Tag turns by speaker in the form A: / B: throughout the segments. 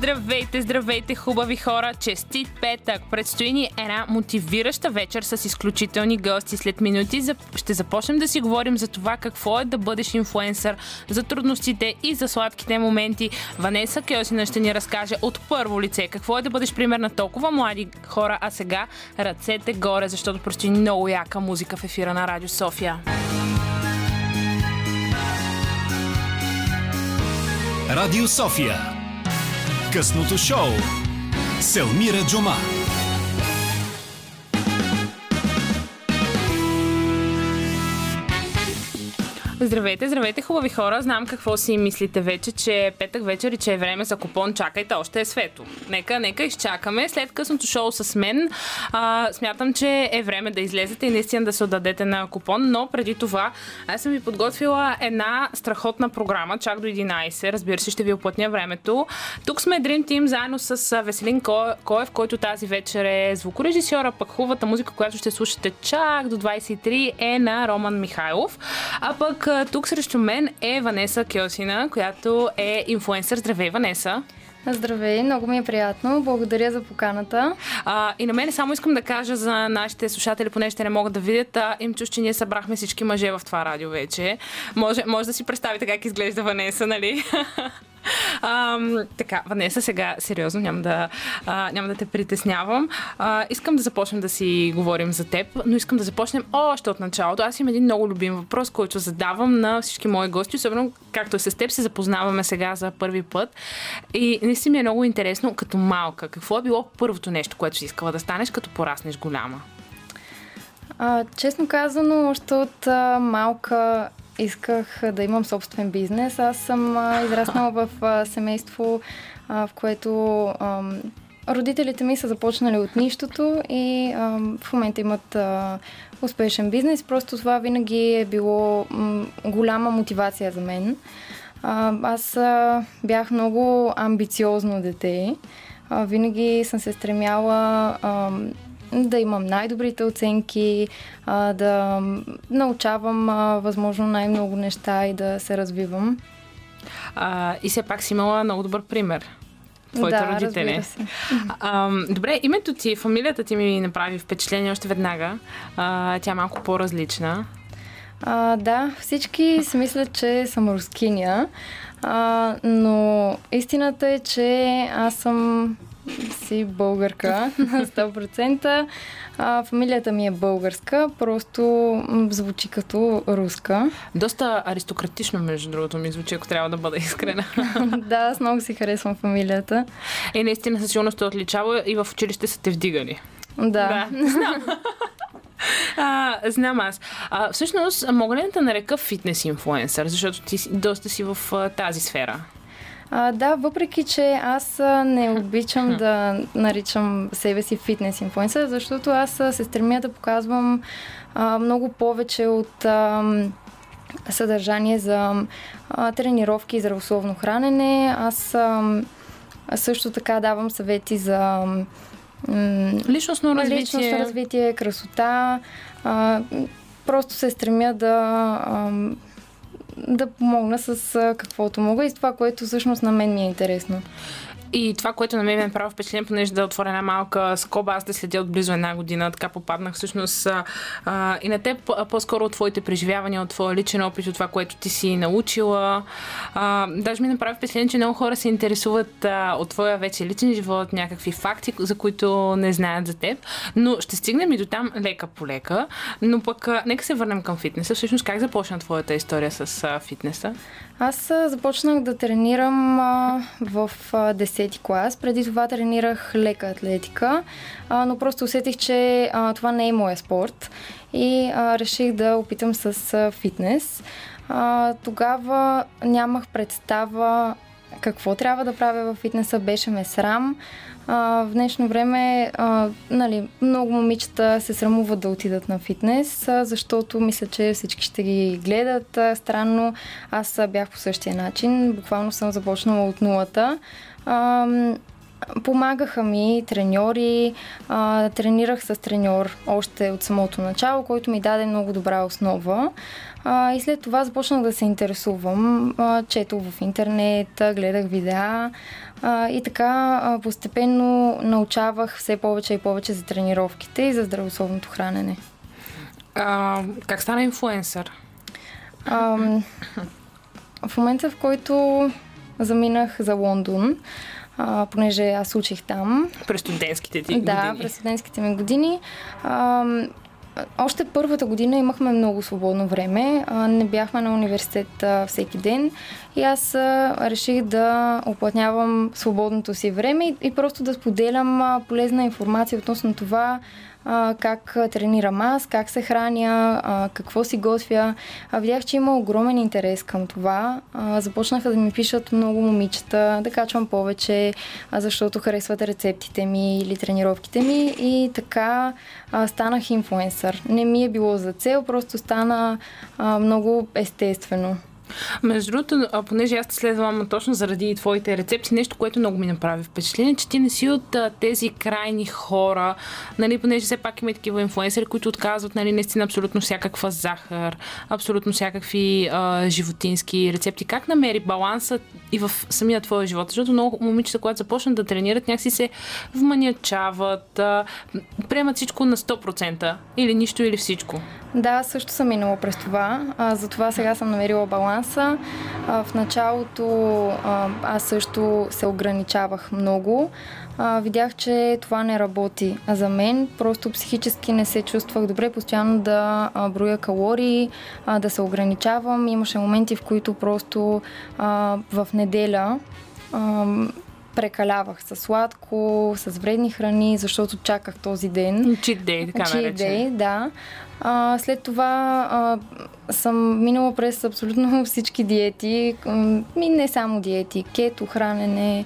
A: Здравейте, здравейте, хубави хора! Честит петък! Предстои ни една мотивираща вечер с изключителни гости. След минути ще започнем да си говорим за това какво е да бъдеш инфуенсър, за трудностите и за сладките моменти. Ванеса Кьосина ще ни разкаже от първо лице какво е да бъдеш пример на толкова млади хора, а сега ръцете горе, защото предстои много яка музика в ефира на Радио София.
B: Радио София. Късното шоу. Селмира Джума.
A: Здравейте, здравейте, хубави хора. Знам какво си мислите вече, че е петък вечер и че е време за купон. Чакайте, още е свето. Нека, нека изчакаме. След късното шоу с мен, а, смятам, че е време да излезете и наистина да се отдадете на купон. Но преди това, аз съм ви подготвила една страхотна програма, чак до 11. Разбира се, ще ви оплътня времето. Тук сме Dream Team заедно с Веселин Коев, който тази вечер е звукорежисьора, пък хубавата музика, която ще слушате чак до 23 е на Роман Михайлов. А пък тук срещу мен е Ванеса Кьосина, която е инфуенсър. Здравей, Ванеса!
C: Здравей, много ми е приятно. Благодаря за поканата.
A: А, и на мен само искам да кажа за нашите слушатели, поне ще не могат да видят, а, им чуш, че ние събрахме всички мъже в това радио вече. Може, може да си представите как изглежда Ванеса, нали? А, така, Ванеса, сега сериозно няма да, а, няма да те притеснявам. А, искам да започнем да си говорим за теб, но искам да започнем още от началото. Аз имам един много любим въпрос, който задавам на всички мои гости, особено както с теб, се запознаваме сега за първи път. И наистина ми е много интересно, като малка, какво е било първото нещо, което си искала да станеш, като пораснеш голяма?
C: А, честно казано, още от а, малка исках да имам собствен бизнес. Аз съм израснала в семейство, в което родителите ми са започнали от нищото и в момента имат успешен бизнес. Просто това винаги е било голяма мотивация за мен. Аз бях много амбициозно дете. Винаги съм се стремяла да имам най-добрите оценки, а, да научавам а, възможно най-много неща и да се развивам.
A: А, и все пак си имала много добър пример. Твоите
C: да,
A: родители. А, добре, името ти, фамилията ти ми направи впечатление още веднага. А, тя е малко по-различна.
C: А, да, всички си мислят, че съм рускиня, а, но истината е, че аз съм си българка на 100%. А, фамилията ми е българска, просто звучи като руска.
A: Доста аристократично, между другото, ми звучи, ако трябва да бъда искрена.
C: да, аз много си харесвам фамилията.
A: Е, наистина със сигурност те отличава и в училище са те вдигали.
C: Да.
A: да знам. А, знам аз. А, всъщност, мога ли да нарека фитнес инфлуенсър, защото ти доста си в а, тази сфера?
C: А, да, въпреки, че аз не обичам да наричам себе си фитнес инфлуенсър, защото аз се стремя да показвам а, много повече от а, съдържание за а, тренировки и здравословно хранене. Аз а, също така давам съвети за
A: личностно развитие,
C: личностно развитие красота. А, просто се стремя да а, да помогна с каквото мога и с това, което всъщност на мен ми е интересно.
A: И това, което на мен ме прави впечатление, понеже да отворя една малка скоба, аз да следя от близо една година, така попаднах всъщност а, и на теб по-скоро от твоите преживявания, от твоя личен опит, от това, което ти си научила. А, даже ми направи впечатление, че много хора се интересуват а, от твоя вече личен живот, някакви факти, за които не знаят за теб. Но ще стигнем и до там лека по лека. Но пък а, нека се върнем към фитнеса. Всъщност как започна твоята история с а, фитнеса?
C: Аз започнах да тренирам в а, 10 клас. Преди това тренирах лека атлетика, но просто усетих, че това не е моя спорт и реших да опитам с фитнес. Тогава нямах представа какво трябва да правя в фитнеса, беше ме срам. А, в днешно време а, нали, много момичета се срамуват да отидат на фитнес, а, защото мисля, че всички ще ги гледат а, странно. Аз а, бях по същия начин. Буквално съм започнала от нулата. А, Помагаха ми треньори, а, тренирах с треньор още от самото начало, който ми даде много добра основа. А, и след това започнах да се интересувам. А, четох в интернет, гледах видеа а, и така а, постепенно научавах все повече и повече за тренировките и за здравословното хранене.
A: А, как стана инфуенсър?
C: А, в момента, в който заминах за Лондон, а, понеже аз учих там.
A: През студентските ти
C: да,
A: години.
C: през студентските ми години. А, още първата година имахме много свободно време. Не бяхме на университет всеки ден. И аз реших да оплътнявам свободното си време и, просто да споделям полезна информация относно това а, как тренирам аз, как се храня, а, какво си готвя. А, видях, че има огромен интерес към това. А, започнаха да ми пишат много момичета, да качвам повече, а, защото харесват рецептите ми или тренировките ми и така а, станах инфуенсър. Не ми е било за цел, просто стана а, много естествено.
A: Между другото, понеже аз те следвам точно заради твоите рецепти, нещо, което много ми направи впечатление, че ти не си от а, тези крайни хора, нали, понеже все пак има такива инфуенсери, които отказват нали, наистина абсолютно всякаква захар, абсолютно всякакви а, животински рецепти. Как намери баланса и в самия твоя живот? Защото много момичета, когато започнат да тренират, някакси се вманячават, а, приемат всичко на 100% или нищо, или всичко.
C: Да, също съм минала през това. А, затова сега съм намерила баланса. В началото аз също се ограничавах много. Видях, че това не работи за мен. Просто психически не се чувствах добре, постоянно да броя калории, да се ограничавам. Имаше моменти, в които просто в неделя прекалявах с сладко, с вредни храни, защото чаках този ден.
A: Cheat day, така наречен.
C: day, да. А, след това а, съм минала през абсолютно всички диети, и не само диети, кето, хранене,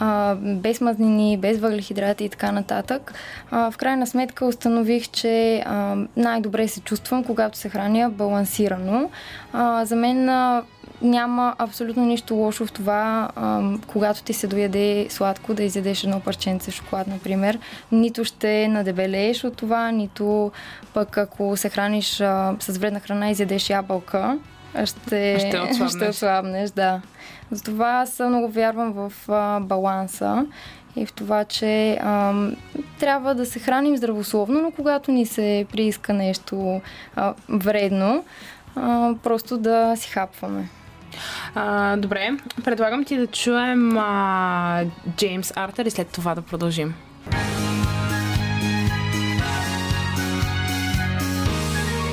C: а, без мазнини, без въглехидрати и така нататък. А, в крайна сметка установих, че а, най-добре се чувствам, когато се храня балансирано. А, за мен а, няма абсолютно нищо лошо в това, ам, когато ти се дояде сладко, да изядеш едно парченце шоколад, например. Нито ще надебелееш от това, нито пък ако се храниш а, с вредна храна и изядеш ябълка, ще,
A: Ще отслабнеш.
C: ще отслабнеш, да. Затова аз много вярвам в а, баланса и в това, че ам, трябва да се храним здравословно, но когато ни се прииска нещо а, вредно, а, просто да си хапваме.
A: А, добре, предлагам ти да чуем а, Джеймс Артер и след това да продължим.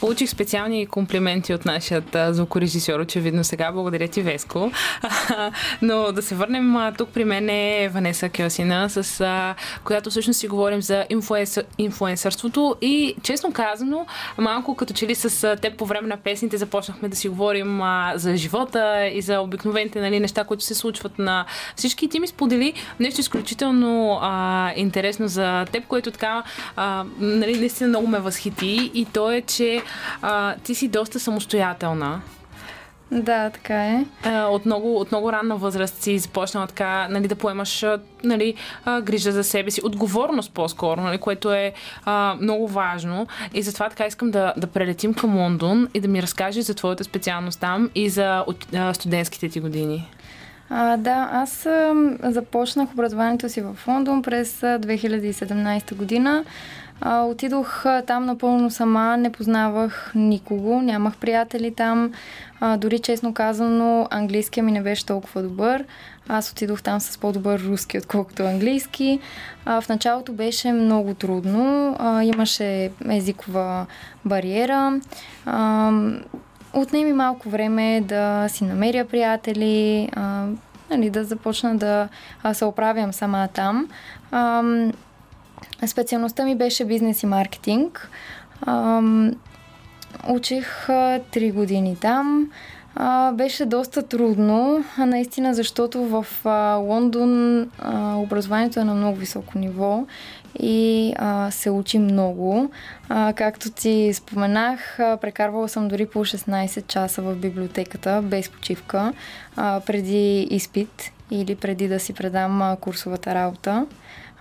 A: Получих специални комплименти от нашия а, звукорежисьор, очевидно сега. Благодаря ти, Веско. Но да се върнем тук при мен е Ванеса Кьосина, с която всъщност си говорим за инфуенсър, инфуенсърството и честно казано, малко като че ли с теб по време на песните започнахме да си говорим за живота и за обикновените нали, неща, които се случват на всички. И ти ми сподели нещо изключително а, интересно за теб, което така а, нали, наистина много ме възхити и то е, че а, ти си доста самостоятелна.
C: Да, така е.
A: От, много, от много ранна възраст си започнала така, нали, да поемаш нали, грижа за себе си, отговорност по-скоро, нали, което е а, много важно. И затова така искам да, да прелетим към Лондон и да ми разкажеш за твоята специалност там и за от, а, студентските ти години.
C: А, да, аз а, започнах образованието си в Лондон през а, 2017 година. А, отидох а, там напълно сама, не познавах никого, нямах приятели там. А, дори честно казано, английския ми не беше толкова добър. Аз отидох там с по-добър руски, отколкото английски. А, в началото беше много трудно. А, имаше езикова бариера. А, отнеми малко време да си намеря приятели, а, нали, да започна да се оправям сама там. А, специалността ми беше бизнес и маркетинг. А, учих а, 3 години там. А, беше доста трудно, а, наистина, защото в а, Лондон а, образованието е на много високо ниво и а, се учи много. А, както ти споменах, а, прекарвала съм дори по 16 часа в библиотеката без почивка а, преди изпит или преди да си предам а, курсовата работа.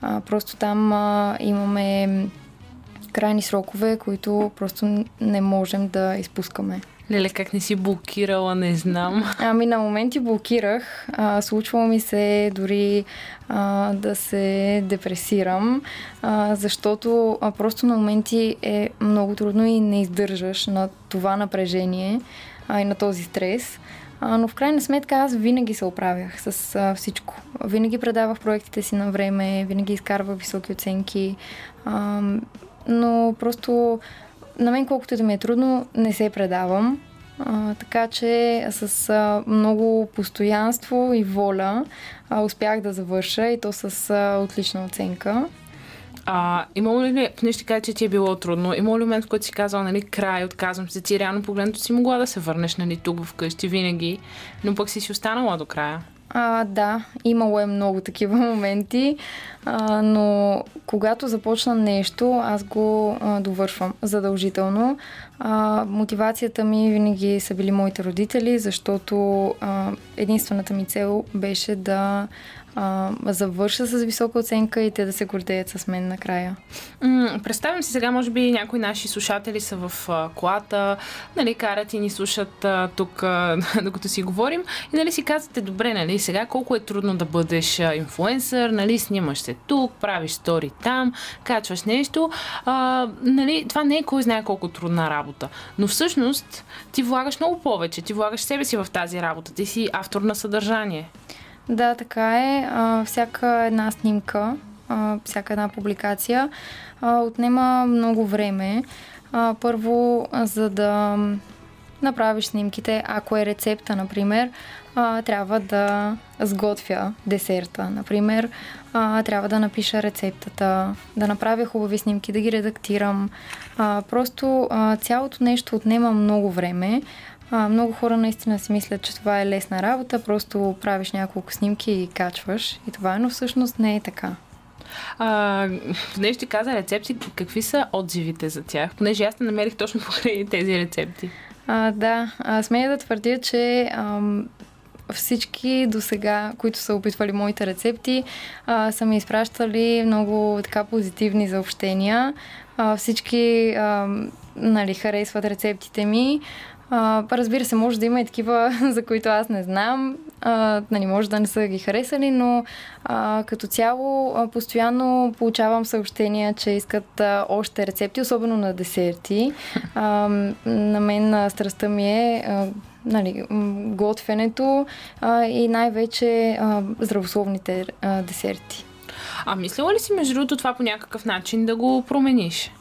C: А, просто там а, имаме крайни срокове, които просто не можем да изпускаме.
A: Леле, как не си блокирала, не знам.
C: Ами на моменти блокирах. А, случвало ми се дори а, да се депресирам, а, защото а, просто на моменти е много трудно и не издържаш на това напрежение а, и на този стрес. Но в крайна сметка аз винаги се оправях с всичко. Винаги предавах проектите си на време, винаги изкарвах високи оценки. Но просто на мен колкото и да ми е трудно, не се предавам. Така че с много постоянство и воля успях да завърша и то с отлична оценка.
A: А, имало ли, не ще кажа, че ти е било трудно, имало ли момент, в който си казал, нали, край, отказвам се, ти реално погледнато си могла да се върнеш, нали, тук вкъщи винаги, но пък си си останала до края?
C: А, да, имало е много такива моменти, а, но когато започна нещо, аз го а, довършвам задължително. А, мотивацията ми винаги са били моите родители, защото а, единствената ми цел беше да а, завърша с висока оценка и те да се гордеят с мен накрая.
A: М- представям си сега, може би някои наши слушатели са в а, колата, нали, карат и ни слушат а, тук, а, докато си говорим. И нали си казвате, добре, нали, сега колко е трудно да бъдеш а, инфлуенсър, нали, снимаш се тук, правиш стори там, качваш нещо, а, нали, това не е кой знае колко трудна работа, но всъщност ти влагаш много повече, ти влагаш себе си в тази работа, ти си автор на съдържание.
C: Да, така е. Всяка една снимка, всяка една публикация отнема много време. Първо, за да направиш снимките, ако е рецепта, например, трябва да сготвя десерта, например, трябва да напиша рецептата, да направя хубави снимки, да ги редактирам. Просто цялото нещо отнема много време. А, много хора наистина си мислят, че това е лесна работа, просто правиш няколко снимки и качваш и това, но всъщност не е така.
A: А, понеже ти каза рецепти, какви са отзивите за тях? Понеже аз не намерих точно покрай тези рецепти.
C: А, да, а, смея да твърдя, че ам, всички до сега, които са опитвали моите рецепти, а, са ми изпращали много така позитивни съобщения. А, всички а, нали, харесват рецептите ми. А, разбира се, може да има и такива, за които аз не знам. А, нали, може да не са ги харесали, но а, като цяло а, постоянно получавам съобщения, че искат а, още рецепти, особено на десерти. А, на мен а, страстта ми е а, нали, готвенето а, и най-вече а, здравословните а, десерти.
A: А мислила ли си, между другото, това по някакъв начин да го промениш?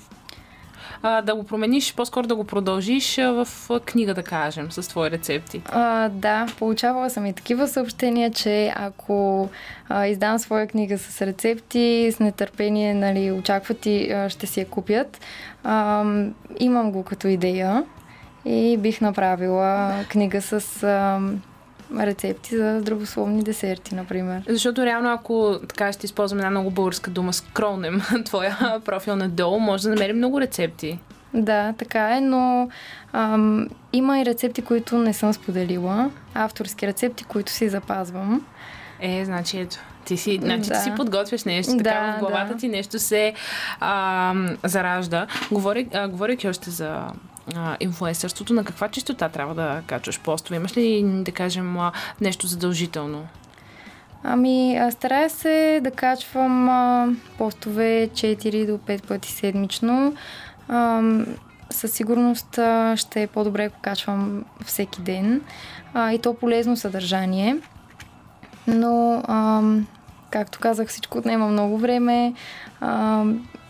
A: А, да го промениш, по-скоро да го продължиш в книга, да кажем, с твои рецепти.
C: А, да, получавала съм и такива съобщения, че ако а, издам своя книга с рецепти, с нетърпение, нали, очакват и а, ще си я купят. А, имам го като идея и бих направила книга с а, рецепти за здравословни десерти, например.
A: Защото реално, ако така ще използваме една много българска дума, скролнем твоя профил надолу, може да намерим много рецепти.
C: Да, така е, но ам, има и рецепти, които не съм споделила. Авторски рецепти, които си запазвам.
A: Е, значи ето. Ти си, значи да. ти си подготвяш нещо, така да, в главата да. ти нещо се а, заражда. Говори, а, говорейки още за инфлуенсърството, на каква чистота трябва да качваш постове? Имаш ли, да кажем, нещо задължително?
C: Ами, старая се да качвам а, постове 4 до 5 пъти седмично. А, със сигурност а, ще е по-добре, ако качвам всеки ден. А, и то полезно съдържание. Но, а, както казах, всичко отнема много време. А,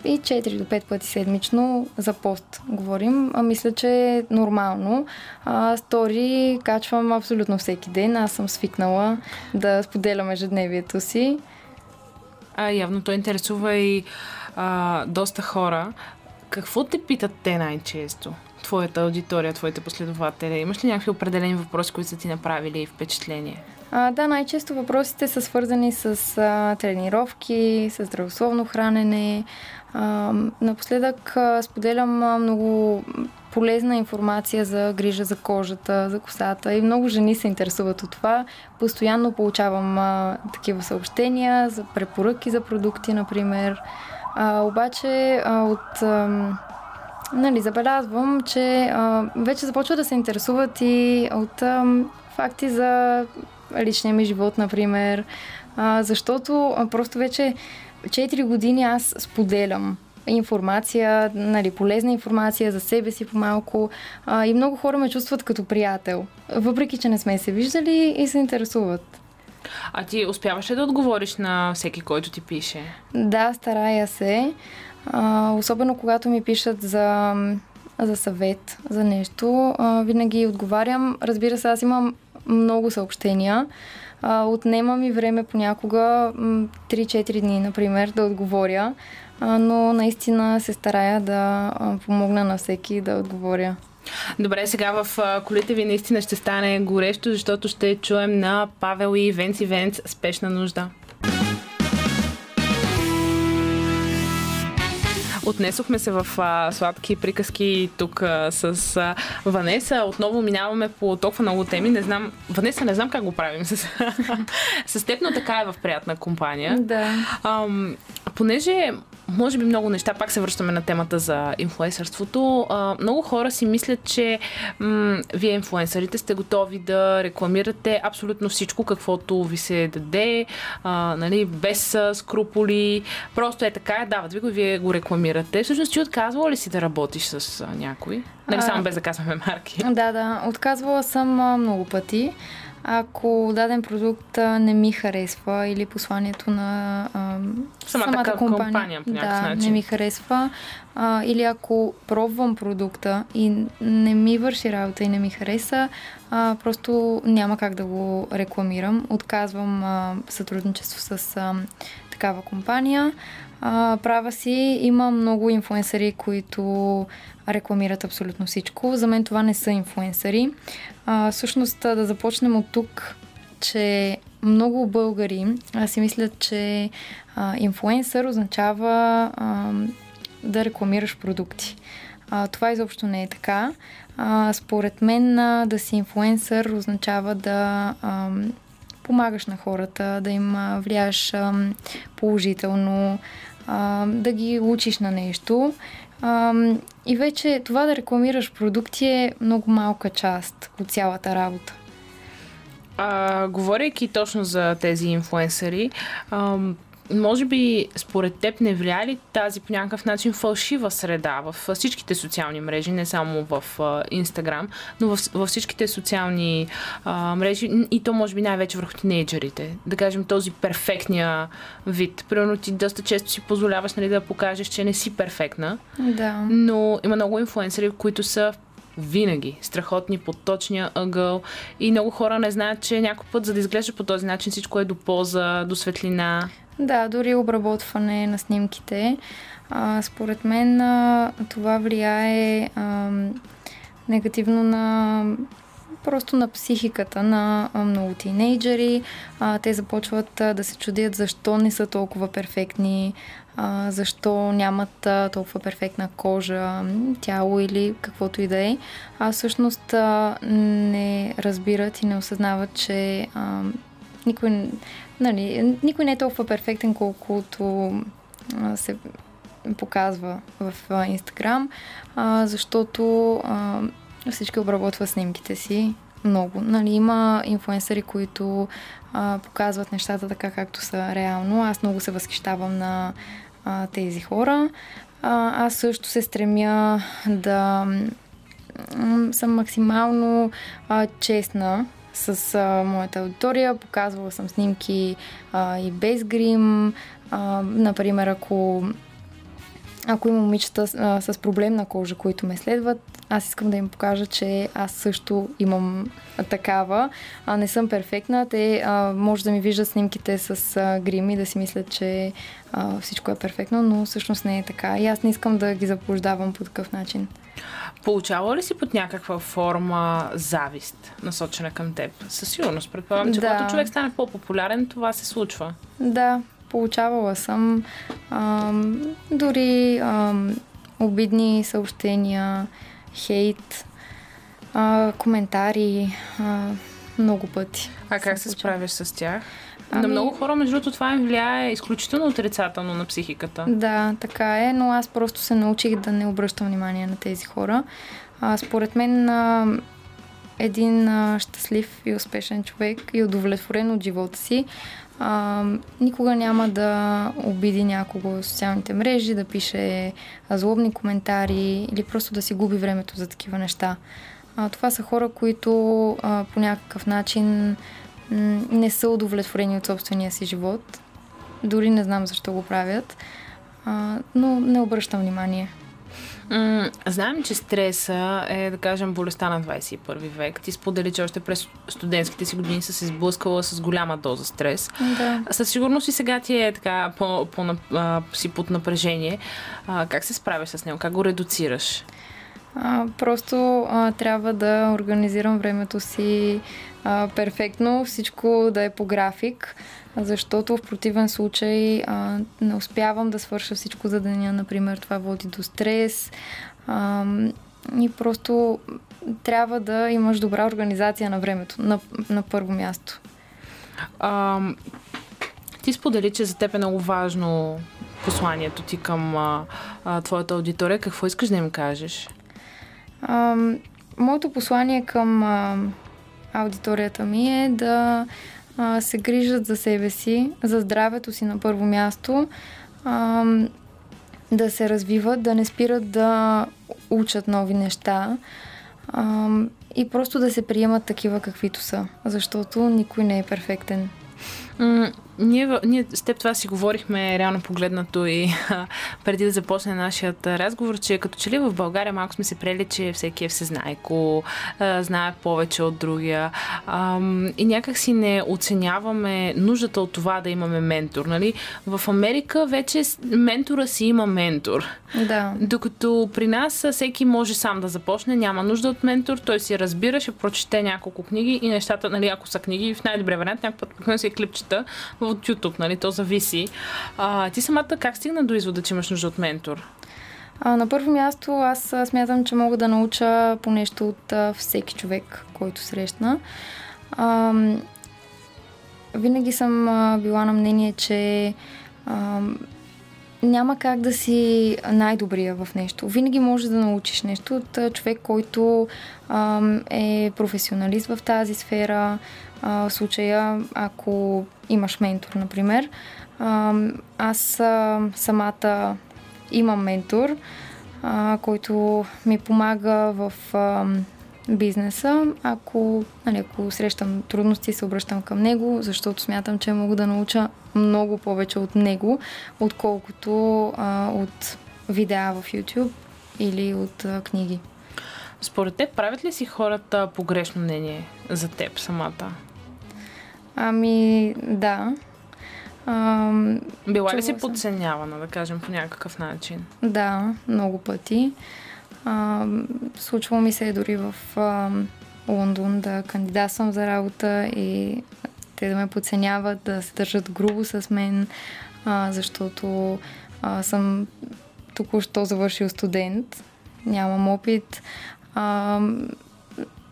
C: и 4 до 5 пъти седмично за пост говорим. А, мисля, че е нормално. А, стори качвам абсолютно всеки ден. Аз съм свикнала да споделям ежедневието си.
A: А, явно то интересува и а, доста хора. Какво те питат те най-често? твоята аудитория, твоите последователи? Имаш ли някакви определени въпроси, които са ти направили впечатление?
C: А, да, най-често въпросите са свързани с а, тренировки, с здравословно хранене. Напоследък споделям много полезна информация за грижа за кожата, за косата и много жени се интересуват от това. Постоянно получавам такива съобщения за препоръки за продукти, например. Обаче от... Нали, забелязвам, че а, вече започва да се интересуват и от а, факти за личния ми живот, например. А, защото а, просто вече 4 години аз споделям информация, нали, полезна информация за себе си по-малко а, и много хора ме чувстват като приятел, въпреки че не сме се виждали и се интересуват.
A: А ти успяваш ли да отговориш на всеки, който ти пише?
C: Да, старая се. А, особено когато ми пишат за, за съвет, за нещо, а, винаги отговарям. Разбира се, аз имам много съобщения. А, отнема ми време понякога 3-4 дни, например, да отговоря, но наистина се старая да помогна на всеки да отговоря.
A: Добре, сега в колите ви наистина ще стане горещо, защото ще чуем на Павел и Венци Венц спешна нужда. Отнесохме се в а, сладки приказки тук а, с а, Ванеса. Отново минаваме по толкова много теми. Не знам, Ванеса, не знам как го правим с, с теб, но така е в приятна компания.
C: Да.
A: Ам, понеже може би много неща, пак се връщаме на темата за инфлуенсърството. А, много хора си мислят, че м- вие инфлуенсърите сте готови да рекламирате абсолютно всичко, каквото ви се даде, а, нали, без скруполи. Просто е така, дават ви го и вие го рекламирате. Всъщност ти отказвала ли си да работиш с а, някой? Нали, само без да казваме марки.
C: Да, да. Отказвала съм а, много пъти ако даден продукт не ми харесва или посланието на а,
A: самата, самата компания, компания по да, начин.
C: не ми харесва, а, или ако пробвам продукта и не ми върши работа и не ми хареса, а, просто няма как да го рекламирам. Отказвам а, сътрудничество с а, такава компания. А, права си, има много инфуенсъри, които рекламират абсолютно всичко. За мен това не са инфуенсъри. А, всъщност да започнем от тук, че много българи а, си мислят, че а, инфуенсър означава а, да рекламираш продукти. А, това изобщо не е така. А, според мен а, да си инфуенсър означава да а, помагаш на хората, да им а, влияеш а, положително, а, да ги учиш на нещо. И вече това да рекламираш продукти е много малка част от цялата работа.
A: А, говорейки точно за тези инфуенсъри, а, може би според теб не влияе ли тази по някакъв начин фалшива среда в всичките социални мрежи, не само в Инстаграм, но в, във всичките социални а, мрежи и то може би най-вече върху тинейджерите. Да кажем този перфектния вид. Примерно ти доста често си позволяваш нали, да покажеш, че не си перфектна,
C: да.
A: но има много инфуенсери, които са винаги страхотни под точния ъгъл и много хора не знаят, че някой път, за да изглежда по този начин, всичко е до поза, до светлина.
C: Да, дори обработване на снимките. А, според мен а, това влияе а, негативно на просто на психиката на много тинейджери. А, те започват а, да се чудят защо не са толкова перфектни, а, защо нямат а, толкова перфектна кожа, тяло или каквото и да е. А всъщност а, не разбират и не осъзнават, че а, никой, нали, никой не е толкова перфектен, колкото се показва в Инстаграм, защото а, всички обработват снимките си много. Нали, има инфуенсъри, които а, показват нещата така, както са реално. Аз много се възхищавам на а, тези хора. А, аз също се стремя да съм максимално а, честна с а, моята аудитория. Показвала съм снимки а, и без грим. А, например, ако ако има момичета а, с проблем на кожа, които ме следват, аз искам да им покажа, че аз също имам такава. А не съм перфектна. Те а, може да ми виждат снимките с а, грим и да си мислят, че а, всичко е перфектно, но всъщност не е така. И аз не искам да ги заблуждавам по такъв начин.
A: Получава ли си под някаква форма завист, насочена към теб? Със сигурност. Предполагам, че да. когато човек стане по-популярен, това се случва.
C: Да, получавала съм ам, дори ам, обидни съобщения, хейт, а, коментари а, много пъти.
A: А как се справяш с тях? Ами... На много хора, между другото, това им влияе изключително отрицателно на психиката.
C: Да, така е, но аз просто се научих да не обръщам внимание на тези хора. А, според мен а, един а, щастлив и успешен човек и удовлетворен от живота си а, никога няма да обиди някого в социалните мрежи, да пише злобни коментари или просто да си губи времето за такива неща. А, това са хора, които а, по някакъв начин не са удовлетворени от собствения си живот. Дори не знам защо го правят, а, но не обръщам внимание.
A: М- знаем, че стреса е, да кажем, болестта на 21 век. Ти сподели, че още през студентските си години са се сблъскала с голяма доза стрес.
C: Да.
A: Със сигурност и сега ти е така по, по, а, си под напрежение. А, как се справяш с него? Как го редуцираш?
C: А, просто а, трябва да организирам времето си а, перфектно, всичко да е по график, защото в противен случай а, не успявам да свърша всичко за деня. Например, това води до стрес. А, и просто трябва да имаш добра организация на времето, на, на първо място.
A: А, ти сподели, че за теб е много важно посланието ти към а, а, твоята аудитория. Какво искаш да им кажеш?
C: А, моето послание към а, аудиторията ми е да а, се грижат за себе си, за здравето си на първо място, а, да се развиват, да не спират да учат нови неща а, и просто да се приемат такива каквито са, защото никой не е перфектен.
A: Ние, ние с теб това си говорихме реално погледнато и а, преди да започне нашият разговор, че като че ли в България малко сме се приели, че всеки е всезнайко, а, знае повече от другия а, и някак си не оценяваме нуждата от това да имаме ментор. Нали? В Америка вече ментора си има ментор.
C: Да.
A: Докато при нас всеки може сам да започне, няма нужда от ментор, той си разбира, ще прочете няколко книги и нещата, нали, ако са книги, в най-добре вариант, някакъв път си е клипчета, от YouTube, нали? То зависи. А, ти самата как стигна до извода, че имаш нужда от ментор?
C: А, на първо място аз смятам, че мога да науча по нещо от а, всеки човек, който срещна. А, винаги съм а, била на мнение, че а, няма как да си най-добрия в нещо. Винаги можеш да научиш нещо от човек, който а, е професионалист в тази сфера. А, в случая, ако имаш ментор, например. А, аз а, самата имам ментор, а, който ми помага в а, бизнеса. Ако, нали, ако срещам трудности, се обръщам към него, защото смятам, че мога да науча много повече от него, отколкото а, от видеа в YouTube или от а, книги.
A: Според теб, правят ли си хората погрешно мнение за теб самата?
C: Ами, да.
A: А, Била ли си подценявана, да кажем, по някакъв начин?
C: Да, много пъти. А, случвало ми се дори в а, Лондон да кандидатствам за работа и те да ме подценяват, да се държат грубо с мен, а, защото а, съм току-що завършил студент, нямам опит. А,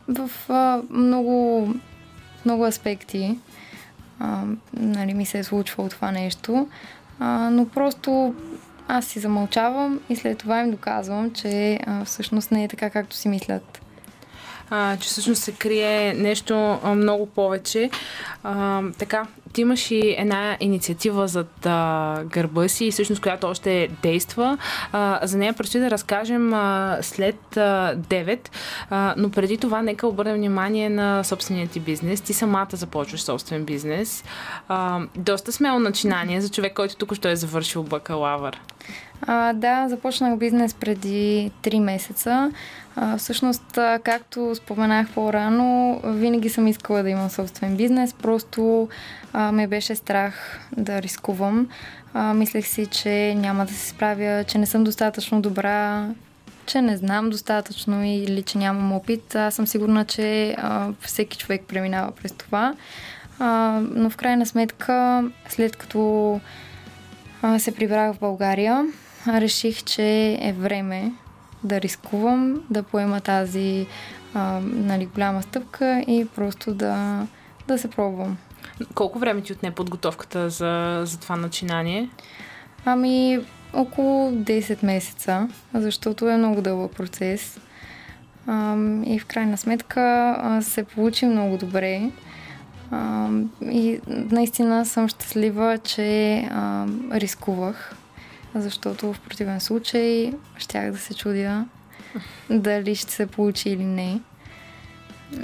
C: в а, много, много аспекти а, нали, ми се е случвало това нещо, а, но просто аз си замълчавам и след това им доказвам, че а, всъщност не е така, както си мислят.
A: А, че всъщност се крие нещо а, много повече. А, така, ти имаш и една инициатива зад а, гърба си, всъщност която още действа. А, за нея предстои да разкажем а, след а, 9, а, но преди това нека обърнем внимание на собствения ти бизнес. Ти самата започваш собствен бизнес. А, доста смело начинание за човек, който тук ще е завършил бакалавър.
C: А, да, започнах бизнес преди 3 месеца. А, всъщност, както споменах по-рано, винаги съм искала да имам собствен бизнес. Просто а, ме беше страх да рискувам. А, мислех си, че няма да се справя, че не съм достатъчно добра, че не знам достатъчно или че нямам опит. Аз съм сигурна, че а, всеки човек преминава през това. А, но в крайна сметка, след като а, се прибрах в България, реших, че е време да рискувам, да поема тази а, нали, голяма стъпка и просто да, да се пробвам.
A: Колко време ти отне подготовката за, за това начинание?
C: Ами, около 10 месеца, защото е много дълъг процес. А, и в крайна сметка а, се получи много добре. А, и наистина съм щастлива, че а, рискувах защото в противен случай щях да се чудя дали ще се получи или не.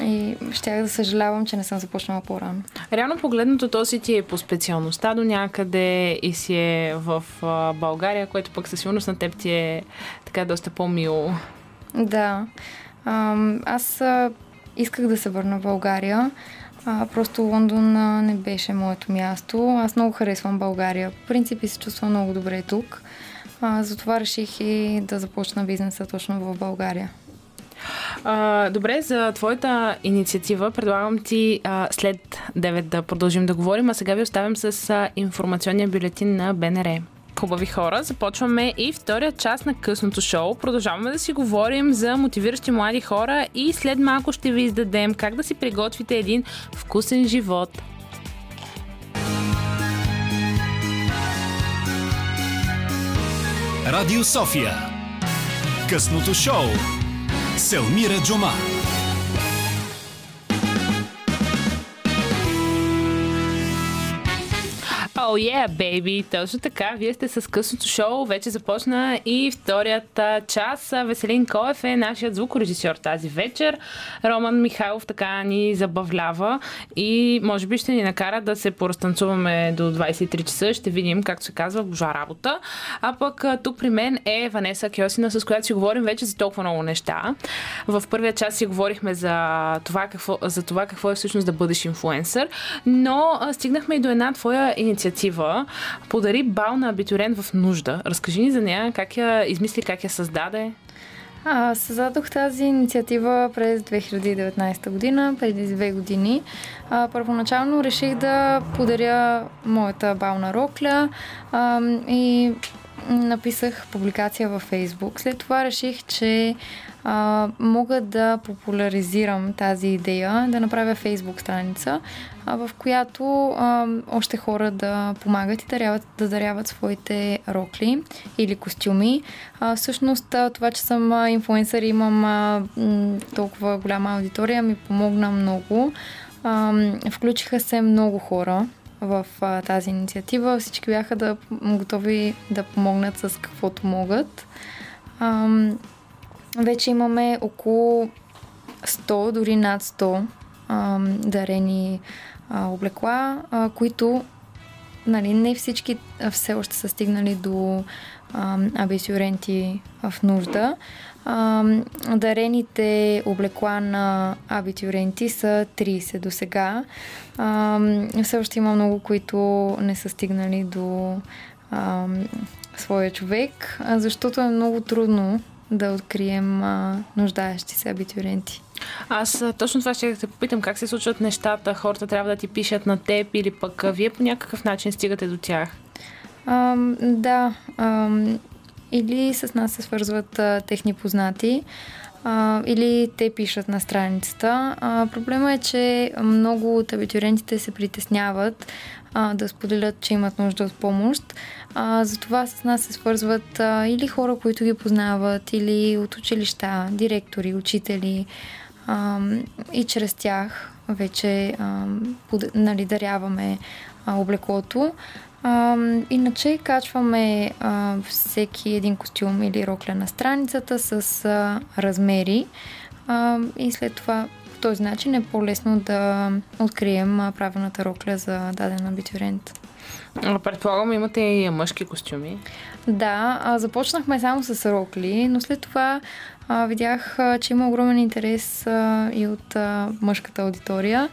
C: И щях да съжалявам, че не съм започнала по-рано.
A: Реално погледнато, то си ти е по специалността до някъде и си е в България, което пък със сигурност на теб ти е така доста по-мило.
C: Да. Аз исках да се върна в България, а, просто Лондон а, не беше моето място. Аз много харесвам България. В принцип се чувствам много добре тук. А, затова реших и да започна бизнеса точно в България.
A: А, добре, за твоята инициатива предлагам ти а, след 9 да продължим да говорим, а сега ви оставям с а, информационния бюлетин на БНР. Хубави хора, започваме и втория част на късното шоу. Продължаваме да си говорим за мотивиращи млади хора и след малко ще ви издадем как да си приготвите един вкусен живот.
B: Радио София. Късното шоу. Селмира Джома.
A: Oh yeah, baby! Точно така, вие сте с късното шоу, вече започна и вторият час. Веселин Коев е нашият звукорежисьор тази вечер. Роман Михайлов така ни забавлява и може би ще ни накара да се поразтанцуваме до 23 часа. Ще видим, както се казва, божа работа. А пък тук при мен е Ванеса Кьосина, с която си говорим вече за толкова много неща. В първия час си говорихме за това какво, за това какво е всъщност да бъдеш инфуенсър, но стигнахме и до една твоя инициатива инициатива подари бал на абитурен в нужда. Разкажи ни за нея, как я измисли, как я създаде.
C: А, създадох тази инициатива през 2019 година, преди две години. А, първоначално реших да подаря моята бална рокля а, и написах публикация във Фейсбук. След това реших, че а, мога да популяризирам тази идея, да направя фейсбук страница, а, в която а, още хора да помагат и даряват, да даряват своите рокли или костюми. А, всъщност това, че съм инфуенсър и имам а, толкова голяма аудитория, ми помогна много. А, включиха се много хора в а, тази инициатива. Всички бяха да, готови да помогнат с каквото могат. А, вече имаме около 100, дори над 100 а, дарени а, облекла, а, които нали, не всички все още са стигнали до абитюренти в нужда. А, дарените облекла на абитюренти са 30 до сега. Все още има много, които не са стигнали до а, своя човек, защото е много трудно да открием а, нуждаещи се абитюренти.
A: Аз точно това ще те попитам как се случват нещата. Хората трябва да ти пишат на теб или пък вие по някакъв начин стигате до тях?
C: А, да. А, или с нас се свързват а, техни познати, а, или те пишат на страницата. А, проблема е, че много от абитюрентите се притесняват а, да споделят, че имат нужда от помощ. А, затова с нас се свързват а, или хора, които ги познават, или от училища, директори, учители. А, и чрез тях вече а, нали, даряваме а, облеклото. А, иначе качваме а, всеки един костюм или рокля на страницата с а, размери а, и след това по този начин е по-лесно да открием а, правилната рокля за даден абитюрент.
A: Предполагам, имате и мъжки костюми.
C: Да, а, започнахме само с рокли, но след това а, видях, а, че има огромен интерес а, и от а, мъжката аудитория.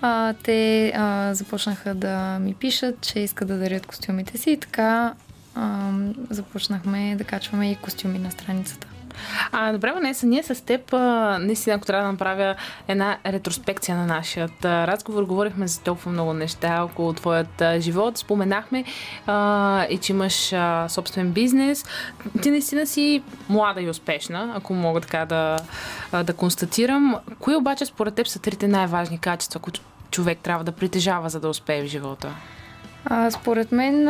C: А, те а, започнаха да ми пишат, че искат да дарят костюмите си и така а, започнахме да качваме и костюми на страницата.
A: А, добре, Ванеса, ние с теб, наистина, ако трябва да направя една ретроспекция на нашия разговор, говорихме за толкова много неща около твоят живот. Споменахме а, и че имаш а, собствен бизнес. Ти наистина си млада и успешна, ако мога така да, да констатирам. Кои обаче според теб са трите най-важни качества, които човек трябва да притежава, за да успее в живота?
C: А, според мен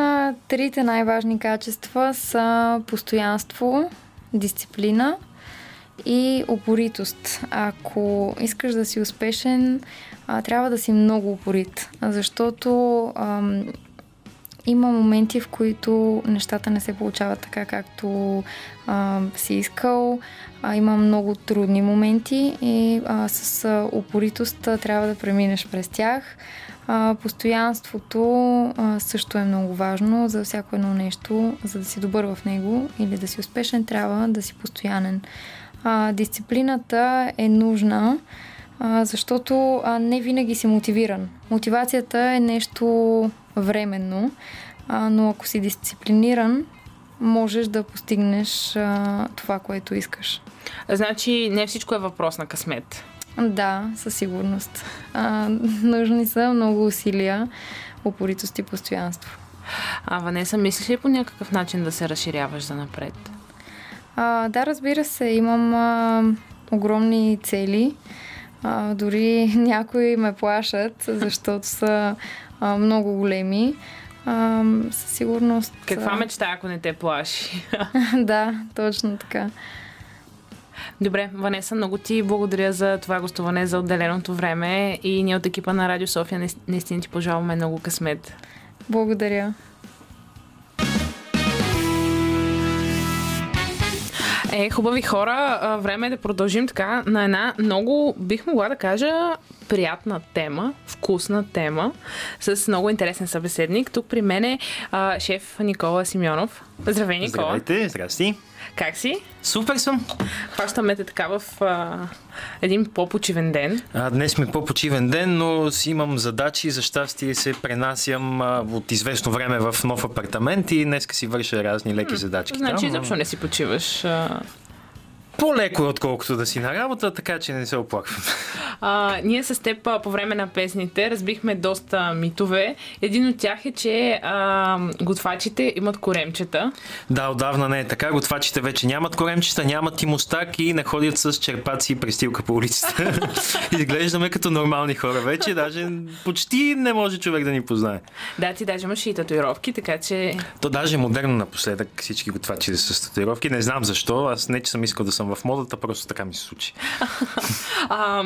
C: трите най-важни качества са постоянство, дисциплина и упоритост. Ако искаш да си успешен, трябва да си много упорит, защото ам, има моменти, в които нещата не се получават така, както а, си искал. А, има много трудни моменти и а, с а, упоритост трябва да преминеш през тях. Постоянството също е много важно за всяко едно нещо. За да си добър в него или да си успешен, трябва да си постоянен. Дисциплината е нужна, защото не винаги си мотивиран. Мотивацията е нещо временно, но ако си дисциплиниран, можеш да постигнеш това, което искаш.
A: Значи не всичко е въпрос на късмет.
C: Да, със сигурност. А, нужни са много усилия, упоритост и постоянство.
A: А, Ванеса, мислиш ли по някакъв начин да се разширяваш за напред?
C: А, да, разбира се. Имам а, огромни цели. А, дори някои ме плашат, защото са а, много големи. А, със сигурност.
A: Каква мечта, ако не те плаши?
C: да, точно така.
A: Добре, Ванеса, много ти благодаря за това гостуване, за отделеното време и ние от екипа на Радио София наистина ти пожелаваме много късмет.
C: Благодаря.
A: Е, хубави хора, време е да продължим така на една много, бих могла да кажа, приятна тема, вкусна тема, с много интересен събеседник. Тук при мен е а, шеф Никола Симеонов. Здравей, Никола.
D: Здравейте, здрасти.
A: Как си?
D: Супер съм.
A: Хващаме те така в а, един по-почивен ден.
D: А, днес ми е по-почивен ден, но си имам задачи. За щастие се пренасям а, от известно време в нов апартамент и днес си върша разни леки задачки.
A: Значи, изобщо не си почиваш. А...
D: По-леко е, отколкото да си на работа, така че не се оплаквам.
A: А, ние с теб по време на песните разбихме доста митове. Един от тях е, че а, готвачите имат коремчета.
D: Да, отдавна не е така. Готвачите вече нямат коремчета, нямат и мустак и не ходят с черпаци и престилка по улицата. Изглеждаме като нормални хора вече. Даже почти не може човек да ни познае.
A: Да, ти даже имаш и татуировки, така че...
D: То даже е модерно напоследък всички готвачи да са с татуировки. Не знам защо. Аз не, че съм искал да съм в модата, просто така ми се случи.
A: а,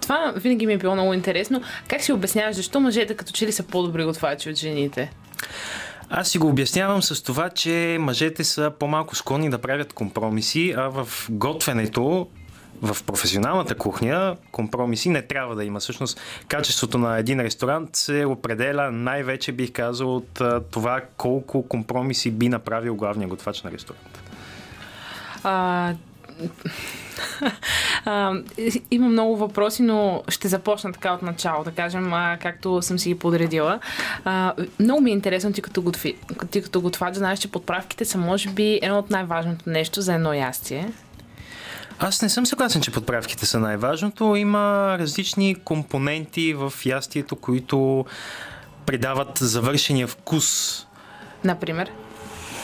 A: това винаги ми е било много интересно. Как си обясняваш защо мъжете като че ли са по-добри готвачи от жените?
D: Аз си го обяснявам с това, че мъжете са по-малко склонни да правят компромиси, а в готвенето в професионалната кухня компромиси не трябва да има. Всъщност, качеството на един ресторант се определя най-вече, бих казал, от това колко компромиси би направил главният готвач на ресторант.
A: А, а, има много въпроси, но ще започна така от начало, да кажем, а, както съм си ги подредила. А, много ми е интересно, ти като, готви, ти като готвач, знаеш, че подправките са, може би, едно от най-важното нещо за едно ястие.
D: Аз не съм съгласен, че подправките са най-важното. Има различни компоненти в ястието, които придават завършения вкус.
A: Например?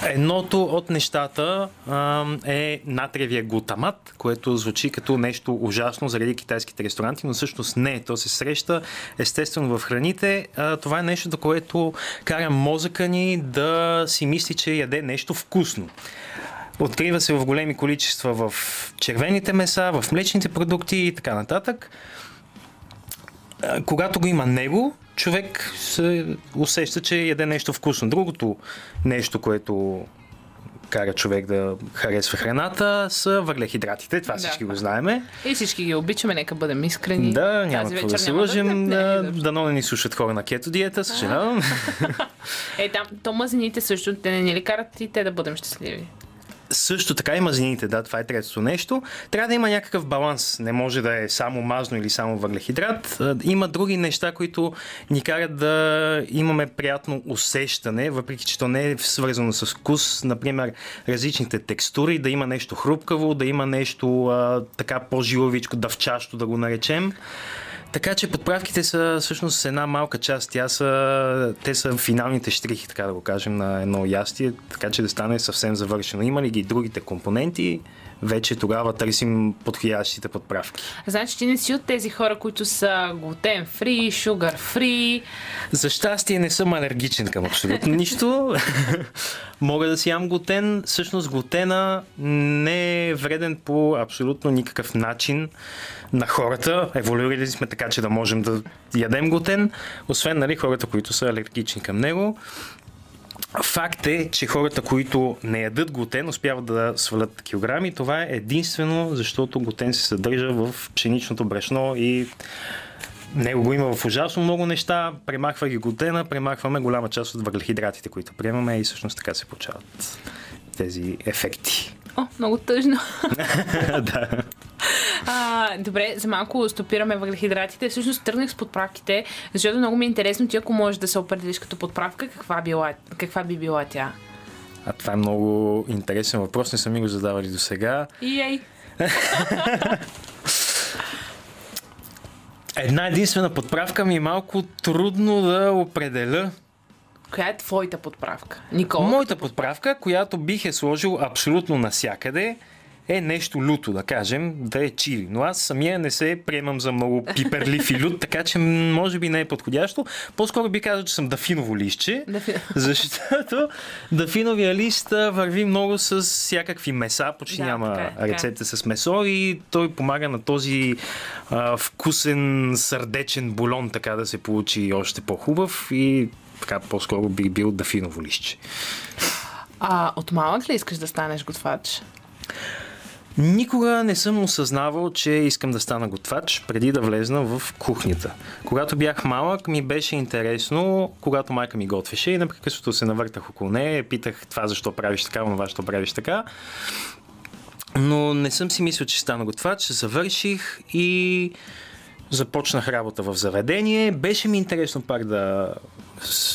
D: Едното от нещата а, е натриевия глутамат, което звучи като нещо ужасно заради китайските ресторанти, но всъщност не. То се среща естествено в храните. А, това е нещо, което кара мозъка ни да си мисли, че яде нещо вкусно. Открива се в големи количества в червените меса, в млечните продукти и така нататък. Когато го има него, човек се усеща, че яде нещо вкусно. Другото нещо, което кара човек да харесва храната, са въглехидратите. Това
A: Да.
D: всички го знаеме.
A: И всички ги обичаме, нека бъдем искрени.
D: Да, няма какво да се лъжим.
A: не,
D: Да,
A: изобщо.
D: дано не ни слушат хора на кето диета, съжалявам.
A: Е, там, то мазнините също, те не ни ли карат и те да бъдем щастливи?
D: Също така и мазнините, да, това е третото нещо. Трябва да има някакъв баланс. Не може да е само мазно или само въглехидрат. Има други неща, които ни карат да имаме приятно усещане, въпреки че то не е свързано с вкус. Например, различните текстури, да има нещо хрупкаво, да има нещо а, така по-жиловичко, дъвчащо да го наречем. Така че подправките са всъщност една малка част. Тя са, те са финалните штрихи, така да го кажем, на едно ястие, така че да стане съвсем завършено. Има ли ги другите компоненти, вече тогава търсим подходящите подправки.
A: Значи ти не си от тези хора, които са глутен фри, шугар фри.
D: За щастие не съм алергичен към абсолютно нищо. Мога да си ям глутен. Всъщност глутена не е вреден по абсолютно никакъв начин на хората. Еволюирали сме така, че да можем да ядем глутен, освен нали, хората, които са алергични към него. Факт е, че хората, които не ядат глутен, успяват да свалят килограми. Това е единствено, защото глутен се съдържа в пшеничното брашно и него го има в ужасно много неща. Премахва ги глутена, премахваме голяма част от въглехидратите, които приемаме и всъщност така се получават тези ефекти.
A: О, много тъжно.
D: да.
A: А, добре, за малко стопираме въглехидратите. Всъщност тръгнах с подправките, защото много ми е интересно ти, ако можеш да се определиш като подправка, каква, била, каква би била тя?
D: А това е много интересен въпрос, не са ми го задавали до сега.
A: И ей.
D: Една единствена подправка ми е малко трудно да определя.
A: Коя е твоята подправка? Никола?
D: Моята подправка, която бих е сложил абсолютно насякъде, е нещо люто, да кажем, да е чили. Но аз самия не се приемам за много пиперлив и лют, така че може би не е подходящо. По-скоро би казал, че съм дафиново листче, защото дафиновия лист върви много с всякакви меса, почти
A: Да,
D: няма
A: е, така е.
D: рецепта с месо и той помага на този а, вкусен сърдечен бульон, така да се получи още по-хубав и така по-скоро би бил дафиново листче.
A: А, от малък ли искаш да станеш готвач?
D: Никога не съм осъзнавал, че искам да стана готвач преди да влезна в кухнята. Когато бях малък, ми беше интересно, когато майка ми готвеше и непрекъснато се навъртах около нея питах това защо правиш така, това защо правиш така. Но не съм си мислил, че стана готвач. Завърших и започнах работа в заведение. Беше ми интересно пак да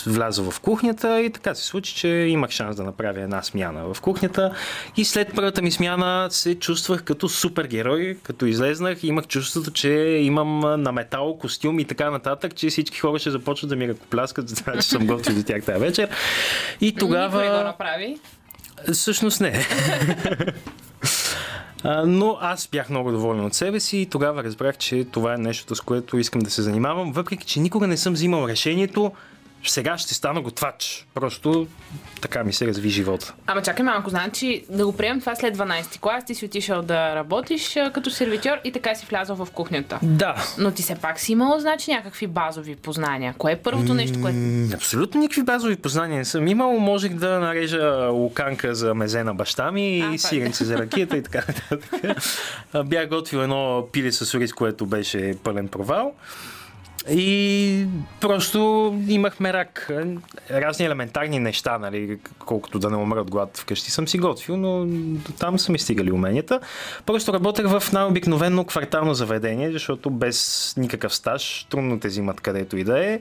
D: вляза в кухнята и така се случи, че имах шанс да направя една смяна в кухнята. И след първата ми смяна се чувствах като супергерой, като излезнах. Имах чувството, че имам на метал костюм и така нататък, че всички хора ще започват да ми ръкопляскат за това, че съм готвил за тях тази вечер. И
A: Никой не го
D: тогава...
A: направи.
D: Всъщност не. Но аз бях много доволен от себе си и тогава разбрах, че това е нещото, с което искам да се занимавам, въпреки че никога не съм взимал решението сега ще стана готвач. Просто така ми се разви живота.
A: Ама чакай малко, значи да го приемем това след 12 клас, ти си отишъл да работиш като сервитьор и така си влязъл в кухнята.
D: Да.
A: Но ти все пак си имал, значи, някакви базови познания. Кое е първото нещо, което...
D: Абсолютно никакви базови познания не съм имал. Можех да нарежа луканка за мезе на баща ми
A: А,
D: и сиренце за ракета и така нататък. Бях готвил едно пиле с ориз, което беше пълен провал. И просто имахме рак. Разни елементарни неща, нали, колкото да не умра от глад вкъщи съм си готвил, но до там са ми стигали уменията. Просто работех в най-обикновено квартално заведение, защото без никакъв стаж трудно те взимат където и да е.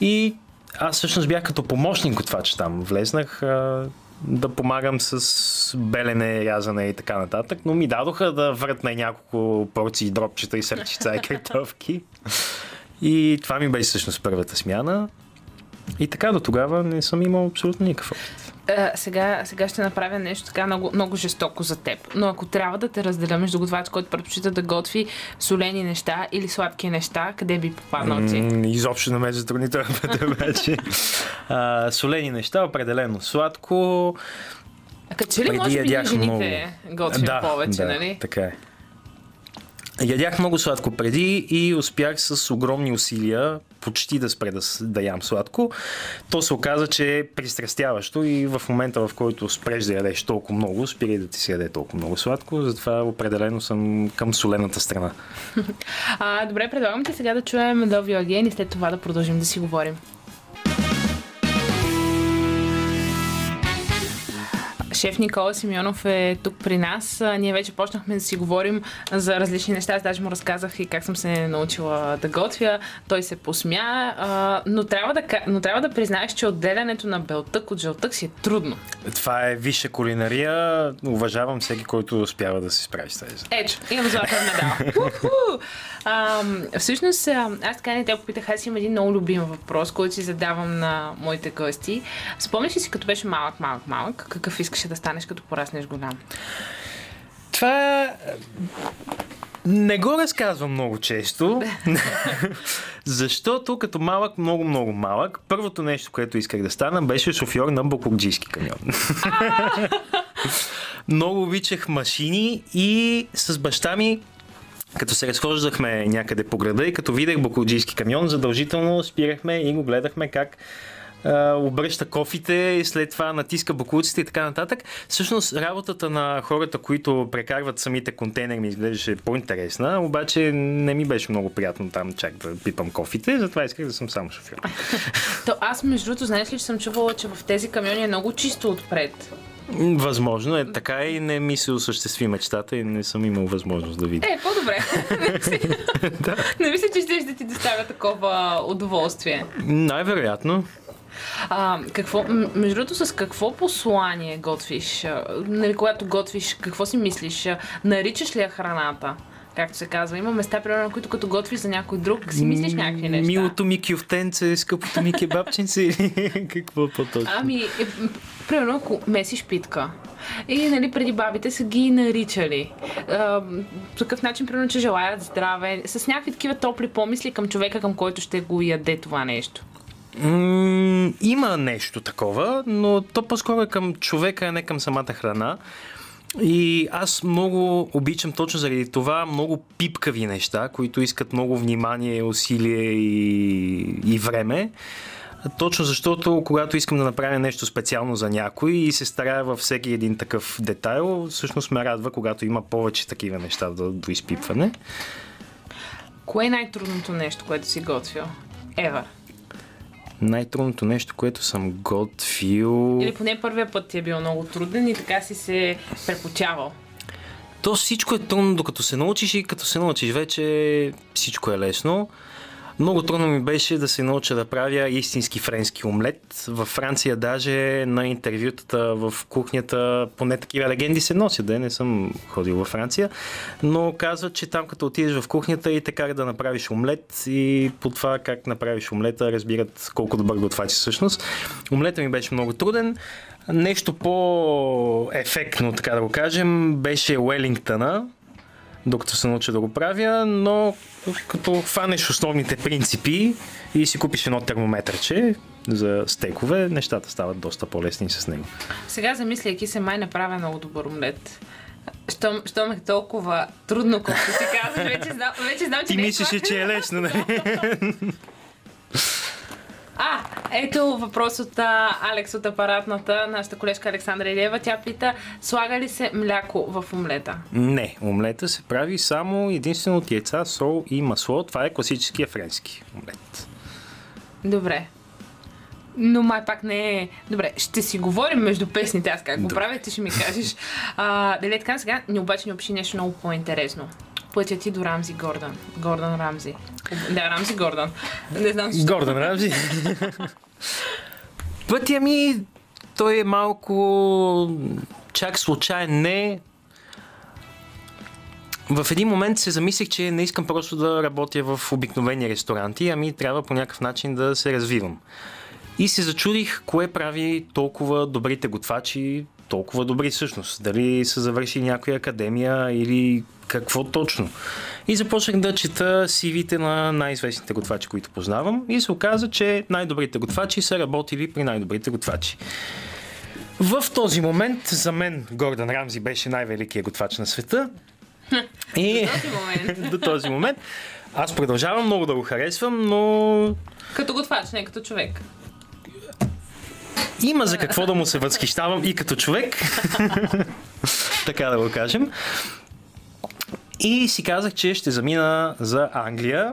D: И аз всъщност бях като помощник готвач там. Влезнах да помагам с белене, рязане и така нататък, но ми дадоха да въртна няколко порции дропчета и сърчица и картофки. И това ми беше всъщност първата смяна. И така до тогава не съм имал абсолютно никакъв опит.
A: А, сега, сега ще направя нещо така много, много жестоко за теб. Но ако трябва да те разделя между готвач, който предпочита да готви солени неща или сладки неща, къде би попаднал ти?
D: М, Изобщо не ме затрудни това път вече. А, солени неща, определено. Сладко.
A: А като че ли може би жените готвим повече,
D: да,
A: нали?
D: така е. Ядях много сладко преди и успях с огромни усилия почти да спре да, да ям сладко. То се оказа, че е пристрастяващо и в момента, в който спреш да ядеш толкова много, спири да ти се яде толкова много сладко. Затова определено съм към солената страна.
A: А, добре, предлагам ти сега да чуем Love You и след това да продължим да си говорим. Шеф Никола Симеонов е тук при нас. Ние вече почнахме да си говорим за различни неща. Аз даже му разказах и как съм се научила да готвя. Той се посмя. Но трябва да, но трябва да признаеш, че отделянето на белтък от жълтък си е трудно.
D: Това е висша кулинария. Уважавам всеки, който успява да се справи с тези.
A: Ето, имам златен медал. А, всъщност, аз така не те попитах, аз имам един много любим въпрос, който си задавам на моите гости. Спомняш ли си, като беше малък, малък, малък, какъв искаше да станеш, като пораснеш голям?
D: Това не го разказвам много често, защото като малък, много, много малък, първото нещо, което исках да стана, беше шофьор на бокурджийски камион. много обичах машини и с баща ми като се разхождахме някъде по града и като видях бакалджийски камион, задължително спирахме и го гледахме как обръща кофите и след това натиска бакулците и така нататък. Всъщност работата на хората, които прекарват самите контейнери ми изглеждаше по-интересна, обаче не ми беше много приятно там чак да пипам кофите, затова исках да съм само шофьор.
A: То аз между другото, знаеш ли, че съм чувала, че в тези камиони е много чисто отпред.
D: Възможно е така и не ми се осъществи мечтата и не съм имал възможност да видя.
A: Е, по-добре. Не мисля, че ще да ти доставя такова удоволствие.
D: Най-вероятно.
A: А, какво, между другото, с какво послание готвиш? Нали, когато готвиш, какво си мислиш? Наричаш ли я храната? както се казва. Има места, примерно, които като готвиш за някой друг, си мислиш някакви неща.
D: Милото ми кюфтенце, скъпото ми кебабченце или какво по-точно?
A: Ами, е, примерно, ако месиш питка. И нали, преди бабите са ги наричали. А, по такъв начин, примерно, че желаят здраве, с някакви такива топли помисли към човека, към който ще го яде това нещо.
D: Има нещо такова, но то по-скоро е към човека, а не към самата храна. И аз много обичам точно заради това много пипкави неща, които искат много внимание, усилие и, и време. Точно защото, когато искам да направя нещо специално за някой и се старая във всеки един такъв детайл, всъщност ме радва, когато има повече такива неща до, до изпипване.
A: Кое е най-трудното нещо, което си готвил? Ева
D: най-трудното нещо, което съм готвил...
A: Или поне първия път ти е бил много труден и така си се препочавал.
D: То всичко е трудно, докато се научиш и като се научиш вече всичко е лесно. Много трудно ми беше да се науча да правя истински френски омлет. Във Франция даже на интервютата в кухнята, поне такива легенди се носят, да не съм ходил във Франция, но казват, че там като отидеш в кухнята и те как да направиш омлет и по това как направиш омлета разбират колко добър готвач си всъщност. Омлета ми беше много труден. Нещо по-ефектно, така да го кажем, беше Уелингтъна, докато се науча да го правя, но като хванеш основните принципи и си купиш едно термометърче за стейкове, нещата стават доста по-лесни с него.
A: Сега замисляйки се, май направя много добър омлет. Щом, щом е толкова трудно, колкото си казваш, вече, знам, вече знам, че
D: Ти мислиш, че е лесно, нали?
A: А, ето въпрос от а, Алекс от апаратната, нашата колежка Александра Илева. Тя пита, слага ли се мляко в омлета?
D: Не, омлета се прави само единствено от яйца, сол и масло. Това е класическия френски омлет.
A: Добре. Но май пак не е... Добре, ще си говорим между песните, аз как го правя, ти ще ми кажеш. А, дали така сега, ни обаче ни опиши нещо много по-интересно пътя ти до Рамзи Гордън. Гордън Рамзи. Да, Рамзи Гордън. Не знам защо.
D: Гордън Рамзи. Пътя ми, той е малко чак случайен. Не, в един момент се замислих, че не искам просто да работя в обикновени ресторанти, ами трябва по някакъв начин да се развивам. И се зачудих кое прави толкова добрите готвачи толкова добри всъщност. Дали са завършили някоя академия или какво точно. И започнах да чета CV-те на най-известните готвачи, които познавам и се оказа, че най-добрите готвачи са работили при най-добрите готвачи. В този момент за мен Гордън Рамзи беше най-великият готвач на света И до този момент. Аз продължавам много да го харесвам, но
A: Като готвач, не като човек.
D: Има за какво да му се възхищавам и като човек. така да го кажем. И си казах, че ще замина за Англия,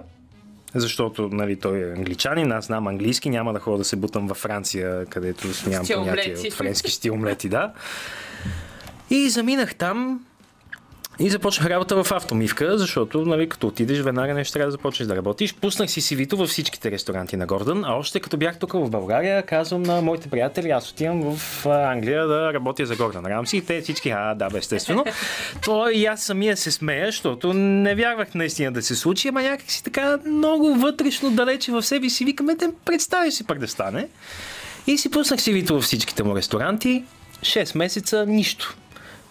D: защото нали, той е англичанин, аз знам английски, няма да ходя да се бутам във Франция, където нямам понятие от френски стил омлети, да. И заминах там и започнах работа в автомивка, защото, нали, като отидеш, веднага нещо трябва да започнеш да работиш. Пуснах си CV-то във всичките ресторанти на Гордън, а още като бях тук в България, казвам на моите приятели, аз отивам в Англия да работя за Гордън Рамси. И те всички, а, да, бе, естествено. То и аз самия се смея, защото не вярвах наистина да се случи, ама някак си така много вътрешно далече в себе си викаме, те представи си пък да стане. И си пуснах CV-то във всичките му ресторанти. 6 месеца, нищо.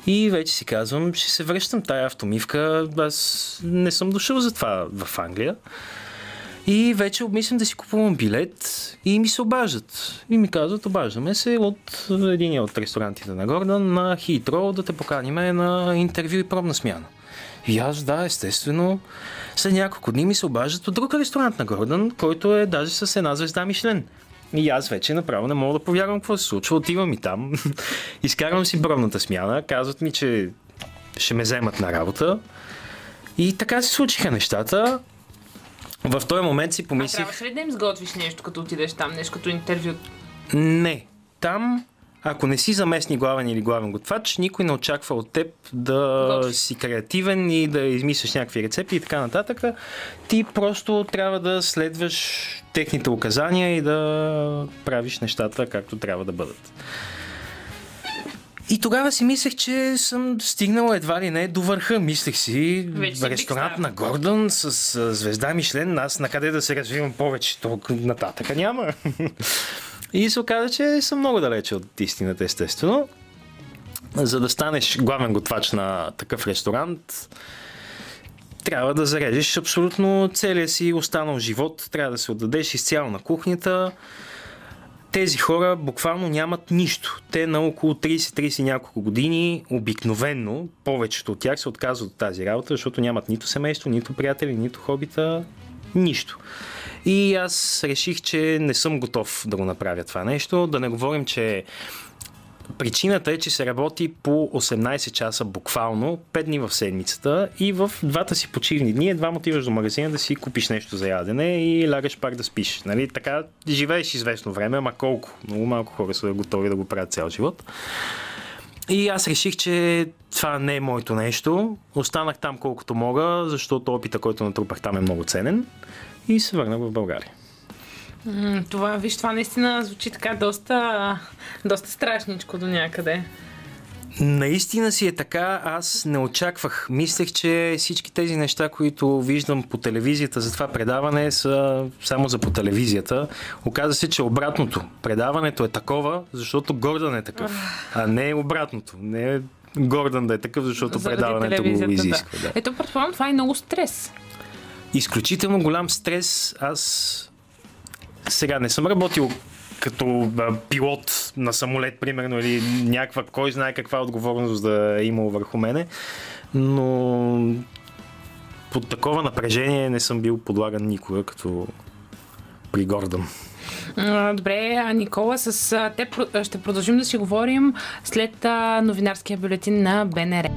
D: И вече си казвам, ще се връщам тая автомивка. Аз не съм дошъл за това в Англия. И вече обмислям да си купувам билет и ми се обаждат. И ми казват, обаждаме се от един от ресторантите на Гордън на Хитро да те поканиме на интервю и пробна смяна. И аз, да, естествено. След няколко дни ми се обаждат от друг ресторант на Гордън, който е даже с една звезда Мишлен. И аз вече направо не мога да повярвам какво се случва. Отивам и там, изкарвам си бробната смяна, казват ми, че ще ме вземат на работа. И така се случиха нещата. В този момент си
A: А
D: помислих...
A: трябваше ли да им сготвиш нещо, като отидеш там, нещо като интервю?
D: Не. Там, ако не си заместник главен или главен готвач, никой не очаква от теб да
A: Готвиш.
D: си креативен и да измисляш някакви рецепти и така нататък. Ти просто трябва да следваш техните указания и да правиш нещата както трябва да бъдат. И тогава си мислех, че съм стигнал едва ли не до върха. Мислех си,
A: Вече
D: ресторант на Гордън с а, звезда Мишлен, аз на къде да се развивам повече, толкова нататък няма. И се оказа, че съм много далече от истината, естествено. За да станеш главен готвач на такъв ресторант, трябва да зарежеш абсолютно целия си останал живот, трябва да се отдадеш изцяло на кухнята. Тези хора буквално нямат нищо. Те на около 30-30 няколко години обикновенно, повечето от тях се отказват от тази работа, защото нямат нито семейство, нито приятели, нито хобита, нищо. И аз реших, че не съм готов да го направя това нещо. Да не говорим, че Причината е, че се работи по 18 часа буквално, 5 дни в седмицата и в двата си почивни дни едва отиваш до магазина да си купиш нещо за ядене и лягаш пак да спиш. Нали? Така живееш известно време, ама колко? Много малко хора са готови да го правят цял живот. И аз реших, че това не е моето нещо. Останах там колкото мога, защото опита, който натрупах там е много ценен. И се върнах в България.
A: Това, виж, това наистина звучи така доста, доста страшничко до някъде.
D: Наистина си е така. Аз не очаквах. Мислех, че всички тези неща, които виждам по телевизията за това предаване, са само за по телевизията. Оказа се, че обратното. Предаването е такова, защото Гордън е такъв. А не обратното. Не е Гордън да е такъв, защото
A: Заради
D: предаването го изисква. Да.
A: Ето, предполагам, това е много стрес.
D: Изключително голям стрес. Аз сега не съм работил като а, пилот на самолет, примерно, или някаква, кой знае каква отговорност да е имал върху мене, но под такова напрежение не съм бил подлаган никога, като при Гордън.
A: Добре, а Никола, с а, те про- ще продължим да си говорим след новинарския бюлетин на БНР.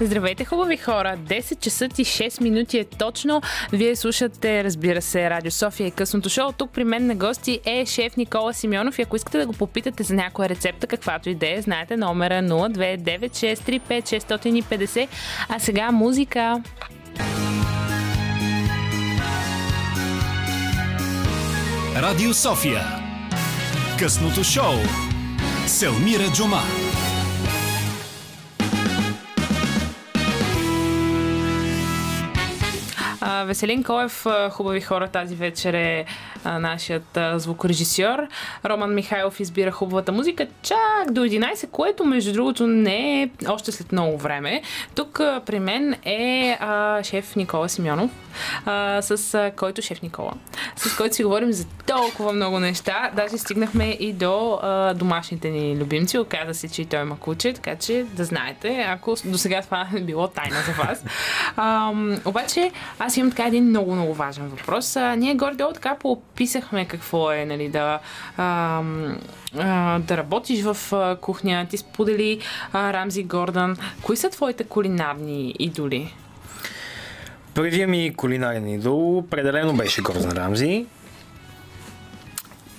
A: Здравейте, хубави хора! 10 часа и 6 минути е точно. Вие слушате, разбира се, Радио София и късното шоу. Тук при мен на гости е шеф Никола Симеонов и ако искате да го попитате за някоя рецепта, каквато идея, знаете номера 029635650. А сега музика.
B: Радио София. Късното шоу. Селмира Джума.
A: Веселин Коев, хубави хора тази вечер е нашият звукорежисьор. Роман Михайлов избира хубавата музика чак до 11, което между другото не е още след много време. Тук при мен е а, шеф Никола Симеонов, а, с а, който шеф Никола, с който си говорим за толкова много неща. Даже стигнахме и до а, домашните ни любимци. Оказа се, че и той има куче, така че да знаете, ако до сега това е било тайна за вас. А, обаче, аз имам така един много, много важен въпрос. А, ние горе-долу така поописахме какво е, нали, да, а, а, да работиш в а, кухня. Ти сподели а, Рамзи Гордън. Кои са твоите кулинарни идоли?
D: Първият ми кулинарен идол определено беше Гордън Рамзи.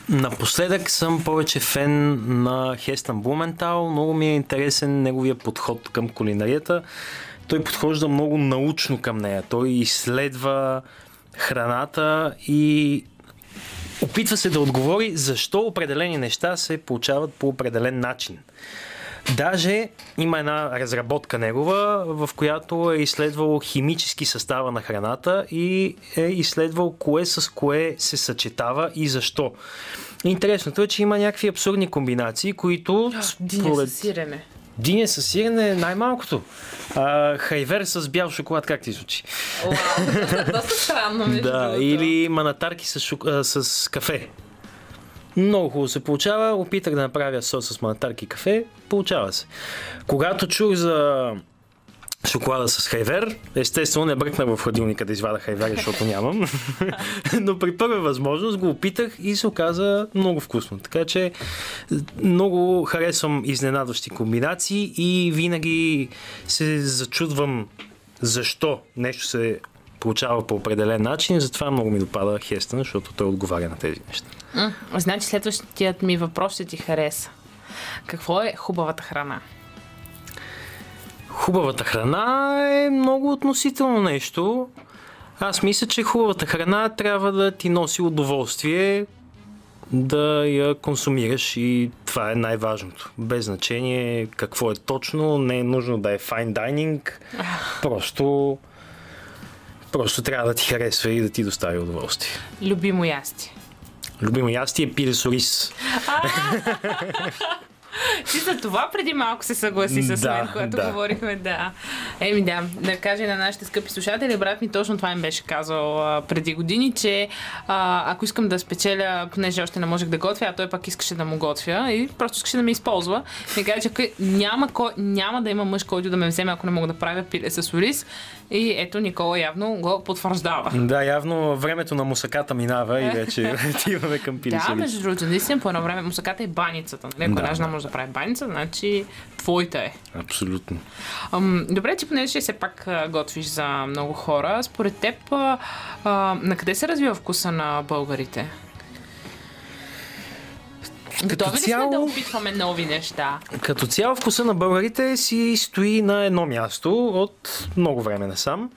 D: Напоследък съм повече фен на Хестън Блументал. Много ми е интересен неговия подход към кулинарията. Той подхожда много научно към нея. Той изследва храната и опитва се да отговори защо определени неща се получават по определен начин. Даже има една разработка негова, в която е изследвал химически състава на храната и е изследвал кое с кое се съчетава и защо. Интересното е, че има някакви абсурдни комбинации, които
A: Диня с сирене.
D: Диня с сирене е най-малкото. А, хайвер с бял шоколад, как ти звучи?
A: Доста странно, между
D: Да, или манатарки с, шок... а, с кафе. Много хубаво се получава. Опитах да направя сос с манатарки и кафе. Получава се. Когато чух за шоколада с хайвер, естествено не бръкнах в хладилника да извада хайвер, защото нямам. Но при първа възможност го опитах и се оказа много вкусно. Така че много харесвам изненадващи комбинации и винаги се зачудвам защо нещо се получава по определен начин. Затова много ми допада Хестън, защото той отговаря на тези неща.
A: Значи следващият ми въпрос ще ти хареса. Какво е хубавата храна?
D: Хубавата храна е много относително нещо. Аз мисля, че хубавата храна трябва да ти носи удоволствие да я консумираш и това е най-важното. Без значение какво е точно, не е нужно да е fine dining, просто, просто трябва да ти харесва и да ти достави удоволствие.
A: Любимо ястие.
D: Любимо ястие е пиле с ориз.
A: Ти за това преди малко се съгласи с
D: Да,
A: мен, когато
D: да.
A: говорихме, да. Еми да, да кажа на нашите скъпи слушатели, брат ми точно това им беше казал а, преди години, че а, ако искам да спечеля, понеже още не можех да готвя, а той пак искаше да му готвя и просто искаше да ме използва, ми каза, че няма, кой, няма да има мъж, който да ме вземе, ако не мога да правя пиле с ориз. И ето Никола явно го потвърждава.
D: Да, явно времето на мусаката минава и вече отиваме към пиле
A: Да, между другото, наистина по едно време мусаката е баницата. Нали? Ако
D: да.
A: може да прави баница, значи твоята е.
D: Абсолютно.
A: Ам, добре, ти понеже все пак готвиш за много хора, според теб а, а, на къде се развива вкуса на българите? Готови ли сме
D: цяло-
A: да опитваме нови неща?
D: Като цяло вкуса на българите си стои на едно място от много време насам,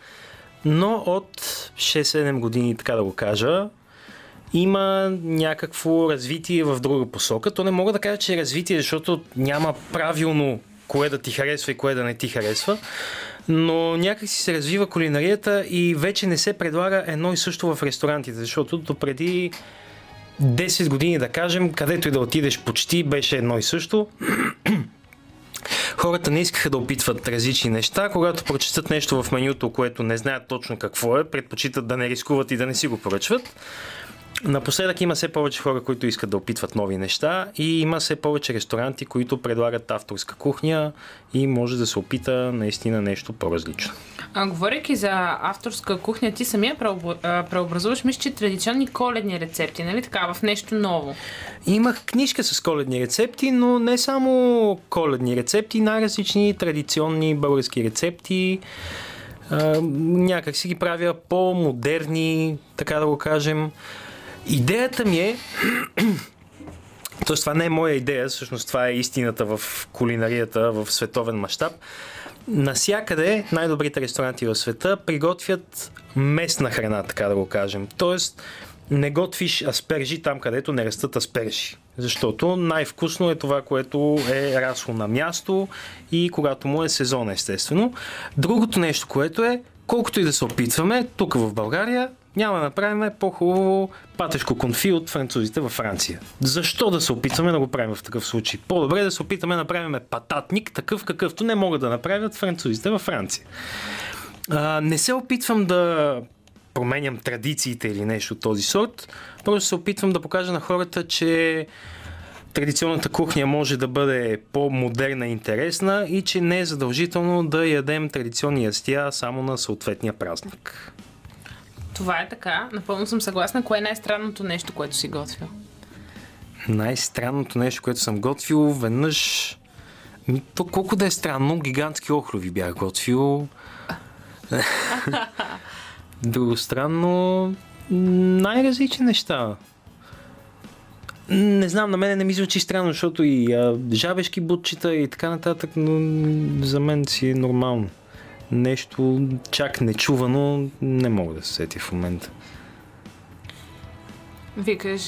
D: но от 6-7 години, така да го кажа, има някакво развитие в друга посока. То не мога да кажа, че е развитие, защото няма правилно кое да ти харесва и кое да не ти харесва. Но някак си се развива кулинарията и вече не се предлага едно и също в ресторантите, защото до преди 10 години, да кажем, където и да отидеш почти беше едно и също. Хората не искаха да опитват различни неща. Когато прочитат нещо в менюто, което не знаят точно какво е, предпочитат да не рискуват и да не си го поръчват. Напоследък има все повече хора, които искат да опитват нови неща и има все повече ресторанти, които предлагат авторска кухня и може да се опита наистина нещо по-различно.
A: А, говорейки за авторска кухня, ти самия преобразуваш, мисля, че традиционни коледни рецепти, нали така, в нещо ново.
D: Имах книжка с коледни рецепти, но не само коледни рецепти, най-различни традиционни български рецепти. Някак си ги правя по-модерни, така да го кажем. Идеята ми е, Тоест, това не е моя идея, всъщност това е истината в кулинарията в световен мащаб. Насякъде най-добрите ресторанти в света приготвят местна храна, така да го кажем. Тоест, не готвиш аспержи там, където не растат аспержи. Защото най-вкусно е това, което е расло на място и когато му е сезон, естествено. Другото нещо, което е колкото и да се опитваме, тук в България няма да направим по-хубаво патешко конфи от французите във Франция. Защо да се опитваме да го правим в такъв случай? По-добре да се опитаме да направим пататник, такъв какъвто не могат да направят французите във Франция. А, не се опитвам да променям традициите или нещо от този сорт. Просто се опитвам да покажа на хората, че традиционната кухня може да бъде по-модерна и интересна и че не е задължително да ядем традиционни ястия само на съответния празник.
A: Това е така. Напълно съм съгласна. Кое е най-странното нещо, което си готвил?
D: Най-странното нещо, което съм готвил, веднъж... То колко да е странно, гигантски охлови бях готвил. Друго странно, най-различни неща. Не знам, на мен не ми звучи странно, защото и а, жабешки бутчета и така нататък, но за мен си е нормално. Нещо чак нечувано не мога да се сети в момента.
A: Викаш,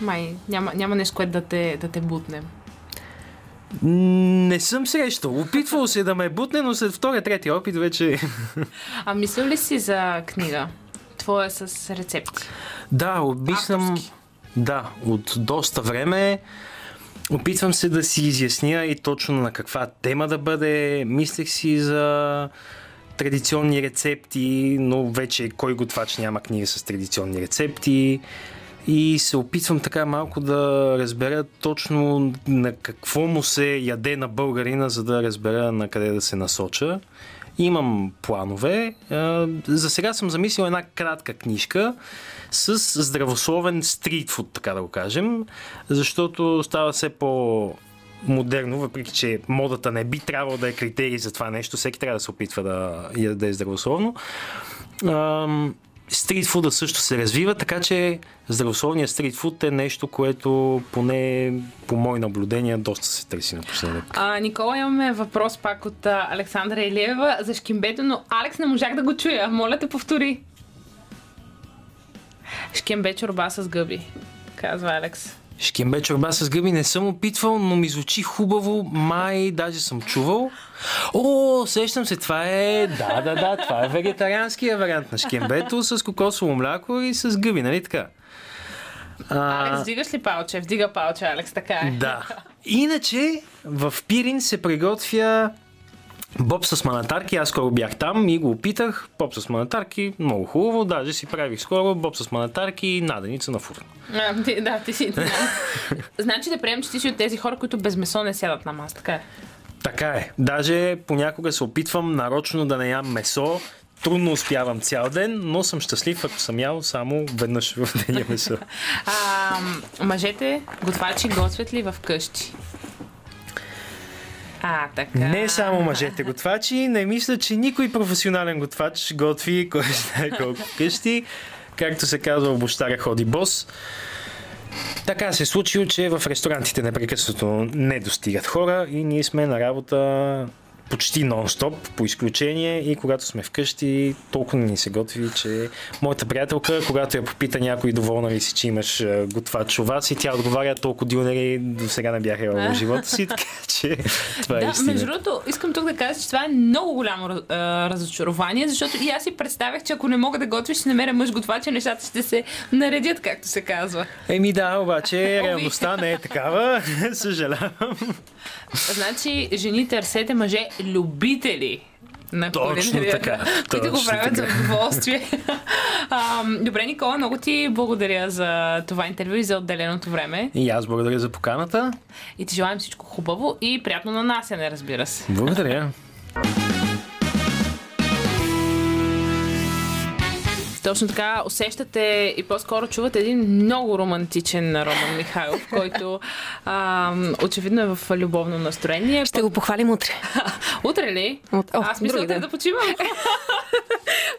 A: май, няма, няма нещо, което да те, да те бутне.
D: Не съм срещал. Опитвал се да ме бутне, но след втория, третия опит вече...
A: А мислил ли си за книга? Твоя с рецепти?
D: Да.
A: Авторски.
D: Да, от доста време. Опитвам се да си изясня и точно на каква тема да бъде. Мислех си за традиционни рецепти, но вече кой готвач няма книга с традиционни рецепти. И се опитвам така малко да разбера точно на какво му се яде на българина, за да разбера на къде да се насоча. Имам планове. За сега съм замислил една кратка книжка с здравословен стритфуд, така да го кажем, защото става все по модерно, въпреки че модата не би трябвало да е критерий за това нещо, всеки трябва да се опитва да яде здравословно. Ам, Стритфуда също се развива, така че здравословният стритфуд е нещо, което поне по мои наблюдения доста се търси напоследък.
A: А, Никола, имаме въпрос пак от Александра Илиева за шкембето, но Алекс не можах да го чуя. Моля те, повтори. Шкембе чорба с гъби, казва Алекс.
D: Шкембе чорба с гъби не съм опитвал, но ми звучи хубаво. Май даже съм чувал. О, сещам се, това е... Да, да, да, това е вегетарианския вариант на шкембето с кокосово мляко и с гъби, нали така?
A: Алекс, вдигаш ли палче? Вдига палче, Алекс, така е.
D: Да. Иначе в Пирин се приготвя Боб с манатарки, аз скоро бях там и го опитах. Боб с манатарки, много хубаво, даже си правих скоро Боб с манатарки и наденица на фурна.
A: А, ти, да, ти си. значи да приемем, че ти си от тези хора, които без месо не сядат на маса, така е.
D: Така е. Даже понякога се опитвам нарочно да не ям месо. Трудно успявам цял ден, но съм щастлив, ако съм ял само веднъж в деня месо.
A: А, мъжете, готвачи, готвят ли в къщи? А, така.
D: Не само мъжете готвачи, не мисля, че никой професионален готвач готви, кой знае колко къщи. Както се казва, в бощаря ходи бос. Така се е случило, че в ресторантите непрекъснато не достигат хора и ние сме на работа почти нон-стоп, по изключение и когато сме вкъщи, толкова не ни се готви, че моята приятелка, когато я попита някой доволна ли си, че имаш готвач у вас и тя отговаря толкова дюнери до сега не бяха в живота си, така че това е
A: Да,
D: истина.
A: между другото, искам тук да кажа, че това е много голямо а, разочарование, защото и аз си представях, че ако не мога да готвиш, ще намеря мъж готвач, и нещата ще се наредят, както се казва.
D: Еми да, обаче реалността не е такава. Съжалявам.
A: Значи, жени търсете мъже любители на
D: Точно така,
A: които го правят за
D: така.
A: удоволствие. а, добре, Никола, много ти благодаря за това интервю и за отделеното време.
D: И аз благодаря за поканата.
A: И ти желаем всичко хубаво и приятно нанасяне, разбира се.
D: Благодаря.
A: Точно така, усещате и по-скоро чувате един много романтичен Роман Михайлов, който а, очевидно е в любовно настроение.
E: Ще го похвалим утре.
A: Утре ли?
E: От- О,
A: Аз мисля да, почивам.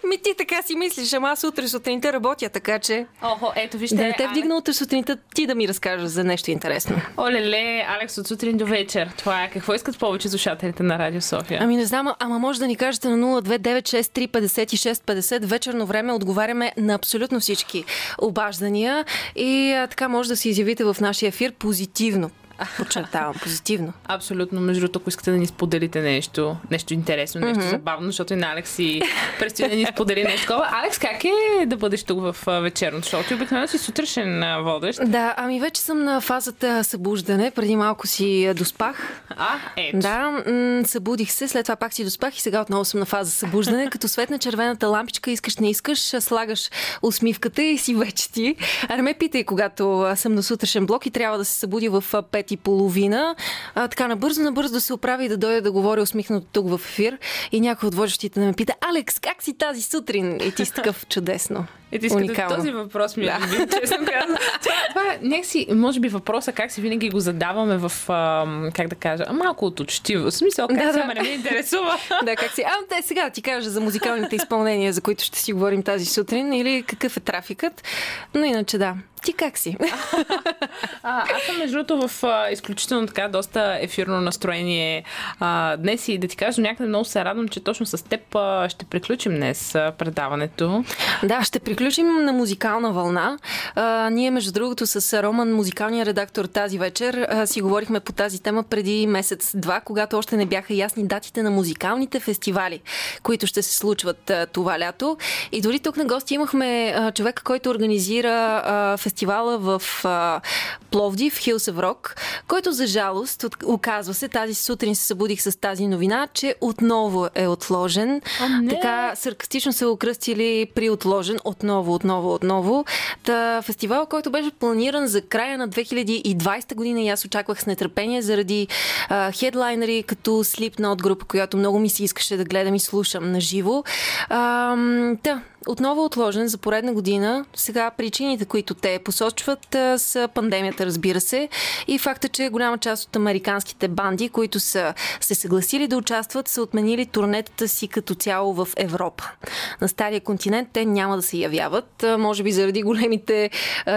E: Ми ти така си мислиш, ама аз утре сутринта работя, така че
A: Охо, ето вижте.
E: да не те вдигна утре сутринта ти да ми разкажеш за нещо интересно.
A: Олеле, Алекс, от сутрин до вечер. Това е. Какво искат повече слушателите на Радио София?
E: Ами не знам, ама може да ни кажете на 029635650 вечерно време отговаряме на абсолютно всички обаждания и така може да се изявите в нашия ефир позитивно. Подчертавам, позитивно.
A: Абсолютно. Между другото, ако искате да ни споделите нещо, нещо интересно, нещо mm-hmm. забавно, защото и на Алекс и предстои да ни сподели нещо такова. Алекс, как е да бъдеш тук в вечерното шоу? Ти обикновено си сутрешен водещ.
E: Да, ами вече съм на фазата събуждане. Преди малко си доспах.
A: А, ето.
E: Да, м- събудих се, след това пак си доспах и сега отново съм на фаза събуждане. Като светна червената лампичка, искаш не искаш, слагаш усмивката и си вече ти. А не ме питай, когато съм на сутрешен блок и трябва да се събуди в а, пет и половина. А, така набързо, набързо се оправи и да дойда да говоря усмихнато тук в ефир. И някой от водещите да ме пита, Алекс, как си тази сутрин? И ти си такъв чудесно.
A: И ти
E: Уникално.
A: този въпрос ми е любим, честно казвам. Това, това е някакси, може би въпроса как си винаги го задаваме в, ам, как да кажа, малко от учтиво. В смисъл, как
E: Да,
A: си,
E: да.
A: ама не ме интересува.
E: Да, как си? А, те сега да ти кажа за музикалните изпълнения, за които ще си говорим тази сутрин, или какъв е трафикът. Но иначе да. Ти как си?
A: А, аз съм между другото в а, изключително така доста ефирно настроение а, днес и да ти кажа, някъде много се радвам, че точно с теб а, ще приключим днес а, предаването.
E: Да, ще приключим на музикална вълна. А, ние, между другото, с Роман, музикалния редактор тази вечер, а, си говорихме по тази тема преди месец-два, когато още не бяха ясни датите на музикалните фестивали, които ще се случват а, това лято. И дори тук на гости имахме а, човека, който организира а, фестивала в а, Пловдив, Hills of Rock, който за жалост, от- оказва се, тази сутрин се събудих с тази новина, че отново е отложен.
A: Не!
E: Така саркастично се окръстили при отложен отново, отново, отново. Та, фестивал, който беше планиран за края на 2020 година и аз очаквах с нетърпение заради а, хедлайнери като Slipknot група, която много ми се искаше да гледам и слушам на живо. Та, отново отложен за поредна година. Сега причините, които те посочват, са пандемията, разбира се, и факта, че голяма част от американските банди, които са се съгласили да участват, са отменили турнетата си като цяло в Европа. На стария континент те няма да се явяват, може би заради големите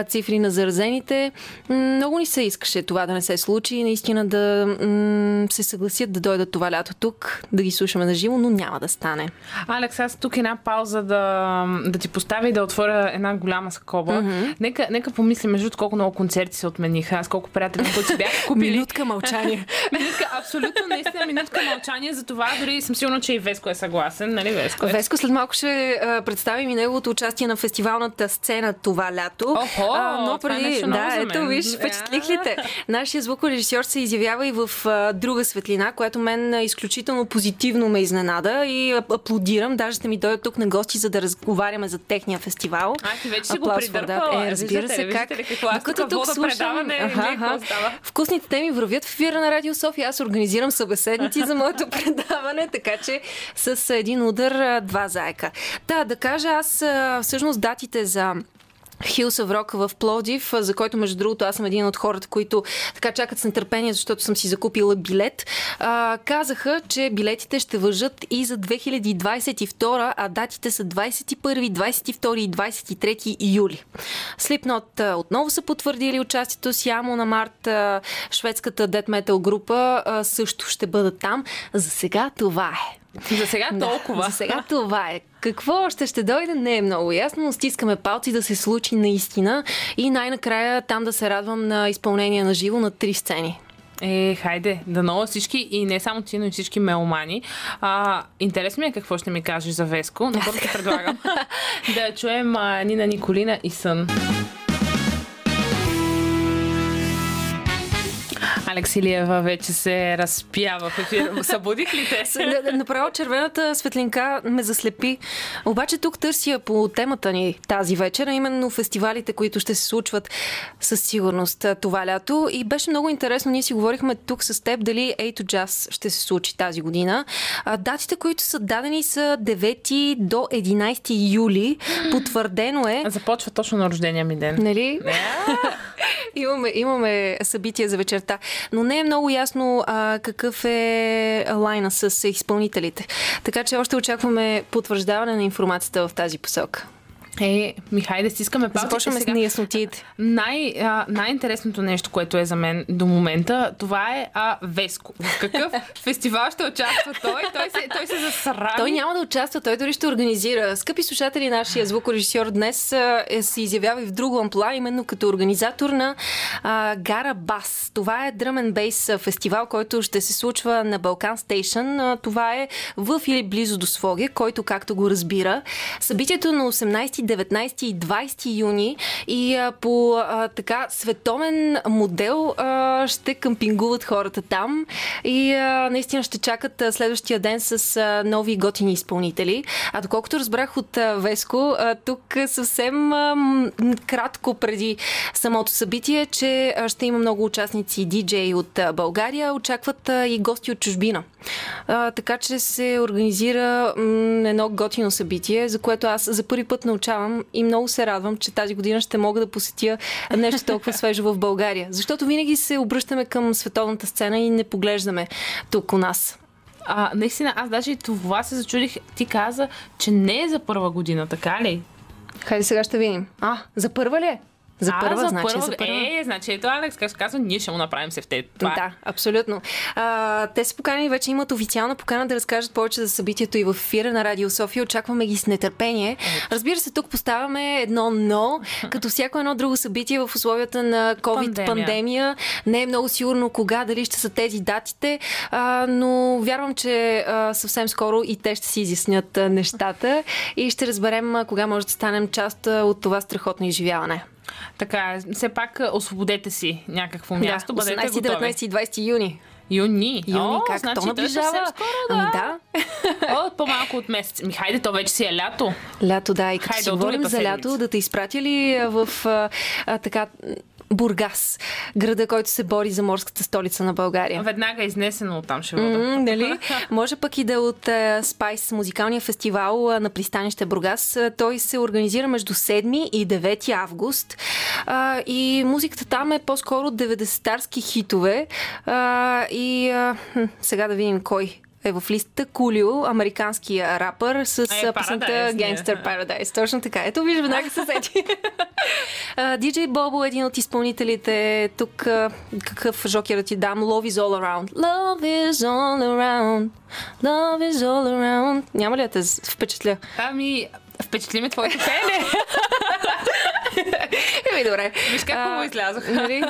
E: цифри на заразените. Много ни се искаше това да не се случи и наистина да м- се съгласят да дойдат това лято тук, да ги слушаме на живо, но няма да стане.
A: Алекс, аз тук една пауза да, да ти поставя и да отворя една голяма скоба. Mm-hmm. Нека, нека помислим, между колко много концерти се отмениха. Аз колко приятели, които си бяха купили.
E: Минутка мълчание.
A: минутка, абсолютно, наистина, минутка мълчание за това. Дори съм сигурна, че и Веско е съгласен, нали Веско? Е?
E: Веско след малко ще а, представим и неговото участие на фестивалната сцена това лято.
A: Охо,
E: но
A: това е
E: преди,
A: ново
E: да, ето виж, впечатлих ли те? Нашия звукорежисьор се изявява и в а, друга светлина, която мен а, изключително позитивно ме изненада и а, аплодирам. Даже ще ми дойдат тук на гости, за да разговаряме за техния фестивал.
A: А, ти вече си го придърпала.
E: Е, разбира се, как.
A: какво? Аз
E: Докато
A: тук
E: слушам... Аха,
A: какво
E: аха. Вкусните теми вървят в ефира на Радио София. Аз организирам събеседници за моето предаване, така че с един удар два заека. Да, да кажа аз всъщност датите за Hills of Rock в Пловдив, а, за който между другото аз съм един от хората, които така чакат с нетърпение, защото съм си закупила билет. А, казаха, че билетите ще въжат и за 2022, а датите са 21, 22 и 23 юли. А, отново са потвърдили участието си, Амо на март, шведската death metal група също ще бъдат там. За сега това е.
A: За сега толкова.
E: За сега това е. Какво още ще дойде, не е много ясно, но стискаме палци да се случи наистина и най-накрая там да се радвам на изпълнение на живо на три сцени.
A: Е, хайде, да нова всички и не само ти, но и всички меломани. А, интересно ми е какво ще ми кажеш за Веско, но първо ти предлагам да чуем а, Нина Николина и Сън. Алекс Илиева вече се разпява в ефир. Събудих ли те?
E: С- Направо червената светлинка ме заслепи. Обаче тук търся по темата ни тази вечер, а именно фестивалите, които ще се случват със сигурност това лято. И беше много интересно. Ние си говорихме тук с теб дали to Jazz ще се случи тази година. Датите, които са дадени са 9 до 11 юли. Потвърдено е.
A: Започва точно на рождения ми ден.
E: Нали? имаме, имаме събития за вечерта. Но не е много ясно а, какъв е лайна с изпълнителите. Така че още очакваме потвърждаване на информацията в тази посока.
A: Е, ми хайде, стискаме палците
E: Започваме с
A: сега.
E: неяснотиите.
A: Най, а, най-интересното нещо, което е за мен до момента, това е а, Веско. В какъв фестивал ще участва той? Той се, той се засрами.
E: Той няма да участва, той дори ще организира. Скъпи слушатели, нашия звукорежисьор днес а, е, се изявява и в друго амплуа, именно като организатор на а, Гара Бас. Това е Drum Bass фестивал, който ще се случва на Балкан Стейшън. Това е в или близо до Своге, който както го разбира. Събитието на 18, 19 и 20 юни и по така световен модел ще къмпингуват хората там и наистина ще чакат следващия ден с нови готини изпълнители. А доколкото разбрах от Веско, тук съвсем кратко преди самото събитие, че ще има много участници диджеи от България, очакват и гости от чужбина. Така че се организира едно готино събитие, за което аз за първи път научавам и много се радвам, че тази година ще мога да посетя нещо толкова свежо в България. Защото винаги се обръщаме към световната сцена и не поглеждаме тук у нас.
A: А, наистина, аз даже и това се зачудих. Ти каза, че не е за първа година, така ли?
E: Хайде сега ще видим. А, за първа ли е? За
A: а,
E: първа,
A: за
E: значи
A: първа.
E: за първа.
A: Е, значи ето Алекс, как се казва, ние ще му направим се в те. Това.
E: Да, абсолютно. А, те са поканени, вече имат официална покана да разкажат повече за събитието и в ефира на Радио София. Очакваме ги с нетърпение. Разбира се, тук поставяме едно но, като всяко едно друго събитие в условията на COVID-пандемия.
A: Пандемия.
E: Не е много сигурно кога, дали ще са тези датите, а, но вярвам, че а, съвсем скоро и те ще си изяснят нещата и ще разберем а, кога може да станем част от това страхотно изживяване.
A: Така е. Все пак а, освободете си някакво място.
E: да,
A: бъдете
E: 18,
A: готови.
E: 19 и 20 юни.
A: Юни.
E: Юни,
A: О,
E: как
A: значи
E: то
A: той е
E: наближава.
A: съвсем скоро, да.
E: Ами да.
A: О, по-малко от месец. Ми хайде, то вече си е лято.
E: Лято, да. И като
A: Хайде,
E: си говорим за лято, да те изпратя ли в а, а, така Бургас, града, който се бори за морската столица на България.
A: Веднага изнесено от там ще.
E: М, Нали? Може пък и да е от а, Spice, музикалния фестивал а, на пристанище Бургас. А, Той се организира между 7 и 9 август. А, и музиката там е по-скоро 90-тарски хитове. А, и а, сега да видим кой е в листата Кулио, американския рапър с
A: Е,
E: песента. Gangster Paradise. Точно така. Ето, виж, веднага се сети. DJ Бобо е един от изпълнителите. Тук какъв жокер да ти дам? Love is all around. Love is all around. Love is all around. Няма ли да те впечатля?
A: Ами, впечатли ме твоето пеене.
E: Еми, добре.
A: Виж как
E: А,
A: хубаво излязох.
E: Нали?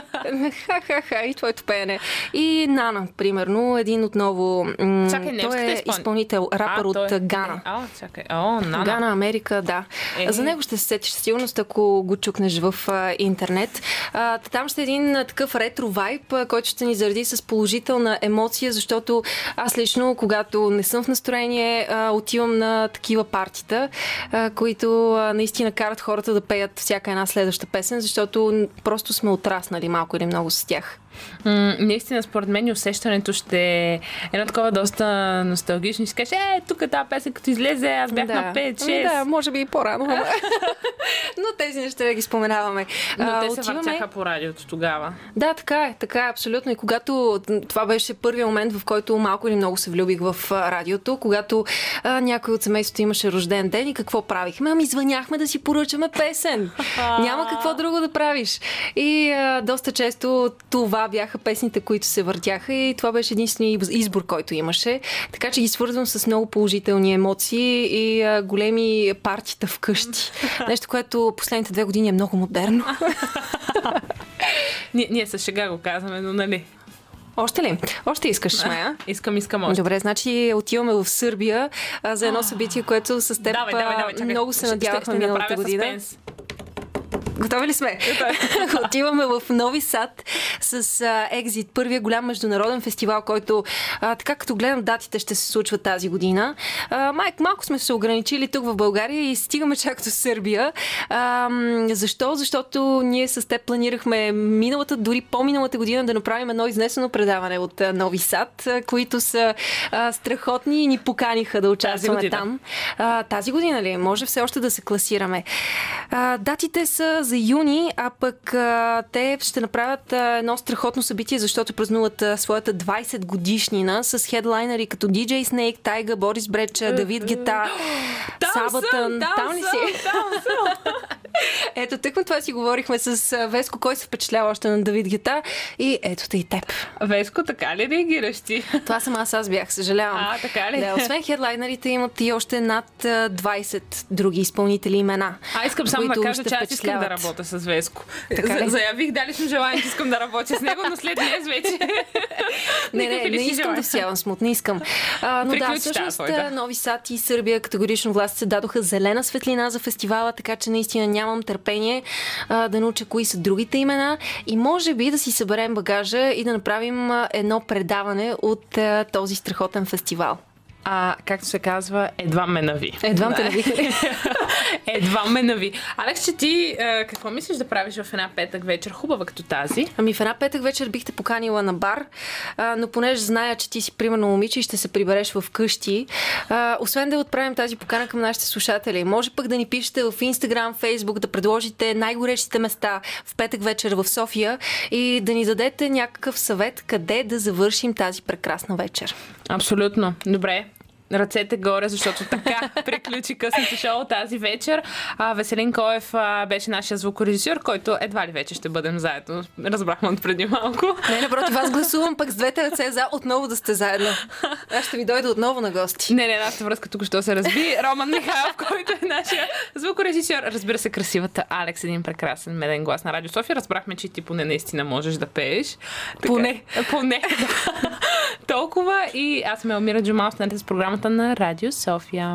E: Ха-ха-ха, и твоето пеене. И Нана, примерно, един отново. м,
A: Чакай,
E: той е
A: изпълни-
E: изпълнител, рапър
A: А,
E: от
A: той е-
E: Гана.
A: О, чакай. О, Нана.
E: Гана, Америка, да.
A: Е.
E: За него ще се сетиш сигурност, ако го чукнеш в а, интернет. А, там ще е един а, такъв ретро вайб, а, който ще ни заради с положителна емоция, защото аз лично, когато не съм в настроение, а, отивам на такива партита, а, които а, наистина карат хората да пеят всяка една следваща песен, защото просто сме отраснали малко или много с тях.
A: М, наистина, според мен усещането ще е едно такова доста носталгично. Ще кажеш, е, тук тази песен като излезе, аз бях на 5-6.
E: Ами да, може би и по-рано. Но тези неща да ги споменаваме.
A: Но
E: А,
A: те се
E: отиваме-
A: въртяха по радиото тогава.
E: Да, така е, така е, абсолютно. И когато това беше първият момент, в който малко или много се влюбих в радиото, когато а, някой от семейството имаше рожден ден и какво правихме? Ами звъняхме да си поръчаме песен. Няма какво друго да правиш. И а, доста често това бяха песните, които се въртяха и това беше единствения избор, който имаше. Така че ги свързвам с много положителни емоции и а, големи партита вкъщи. Нещо, което последните две години е много модерно.
A: Ние, ние с шега го казваме, но нали.
E: Още ли? Още искаш, Смея?
A: Искам, искам още.
E: Добре, значи отиваме в Сърбия а, за едно събитие, което с теб
A: Давай, давай, давай, чакай.
E: много се надявахме миналата година.
A: съспенс.
E: Готови ли сме? Отиваме в Нови Сад с Екзит, първия голям международен фестивал, който а, така като гледам датите ще се случва тази година. А, майк, малко сме се ограничили тук в България и стигаме чак до Сърбия. А, защо? Защото ние с теб планирахме миналата, дори по-миналата година да направим едно изнесено предаване от Нови Сад, които са а, страхотни и ни поканиха да участваме там. А, тази година ли? Може все още да се класираме. А, датите са за юни, а пък а, те ще направят а, едно страхотно събитие, защото празнуват а, своята 20 годишнина с хедлайнери като DJ Snake, Тайга, Борис Бреча, Давид Гета, Сабатън.
A: Там,
E: ли
A: съм,
E: си?
A: там съм.
E: Ето, тъкмо това си говорихме с Веско, кой се впечатлява още на Давид Гета и ето те и теб.
A: Веско, така ли реагираш ти?
E: Това съм аз, аз бях, съжалявам.
A: А, така ли?
E: Да, освен хедлайнерите имат и още над а, 20 други изпълнители имена.
A: А, искам само да кажа, че аз искам да. Работя с Веско.
E: Така ли?
A: За- Заявих, дали съм желание, че искам да работя с него, но след днес вече.
E: Не, не, не
A: си
E: искам да всявам смут, не искам. А, но да,
A: Приключи
E: всъщност
A: тази твоята.
E: Нови Сад и Сърбия категорично властите дадоха зелена светлина за фестивала, така че наистина нямам търпение а, да науча кои са другите имена и може би да си съберем багажа и да направим едно предаване от а, този страхотен фестивал.
A: А, както се казва, едва ме нави.
E: Едва те навих.
A: Едва ме нави. Алекс, че ти а, какво мислиш да правиш в една петък вечер, хубава като тази?
E: Ами в една петък вечер бих те поканила на бар, а, но понеже зная, че ти си примерно момиче и ще се прибереш в къщи, а, освен да отправим тази покана към нашите слушатели, може пък да ни пишете в Instagram, Facebook, да предложите най-горещите места в петък вечер в София и да ни дадете някакъв съвет къде да завършим тази прекрасна вечер.
A: Абсолютно. Добре. Ръцете горе, защото така приключи късното шоу тази вечер. А, Веселин Коев а, беше нашия звукорежисьор, който едва ли вече ще бъдем заедно. Разбрахме от преди малко.
E: Не, напротив, аз гласувам пък с двете ръце за отново да сте заедно. Аз ще ви дойда отново на гости.
A: Не, не, нашата връзка тук що се разби. Роман Михайлов, който е нашия звукорежисьор. Разбира се, красивата Алекс, един прекрасен меден глас на Радио София. Разбрахме, че ти поне наистина можеш да пееш. Така,
E: Поне.
A: Поне, да. Толкова и аз ме Елмира Джумал, с програмата на Радио София.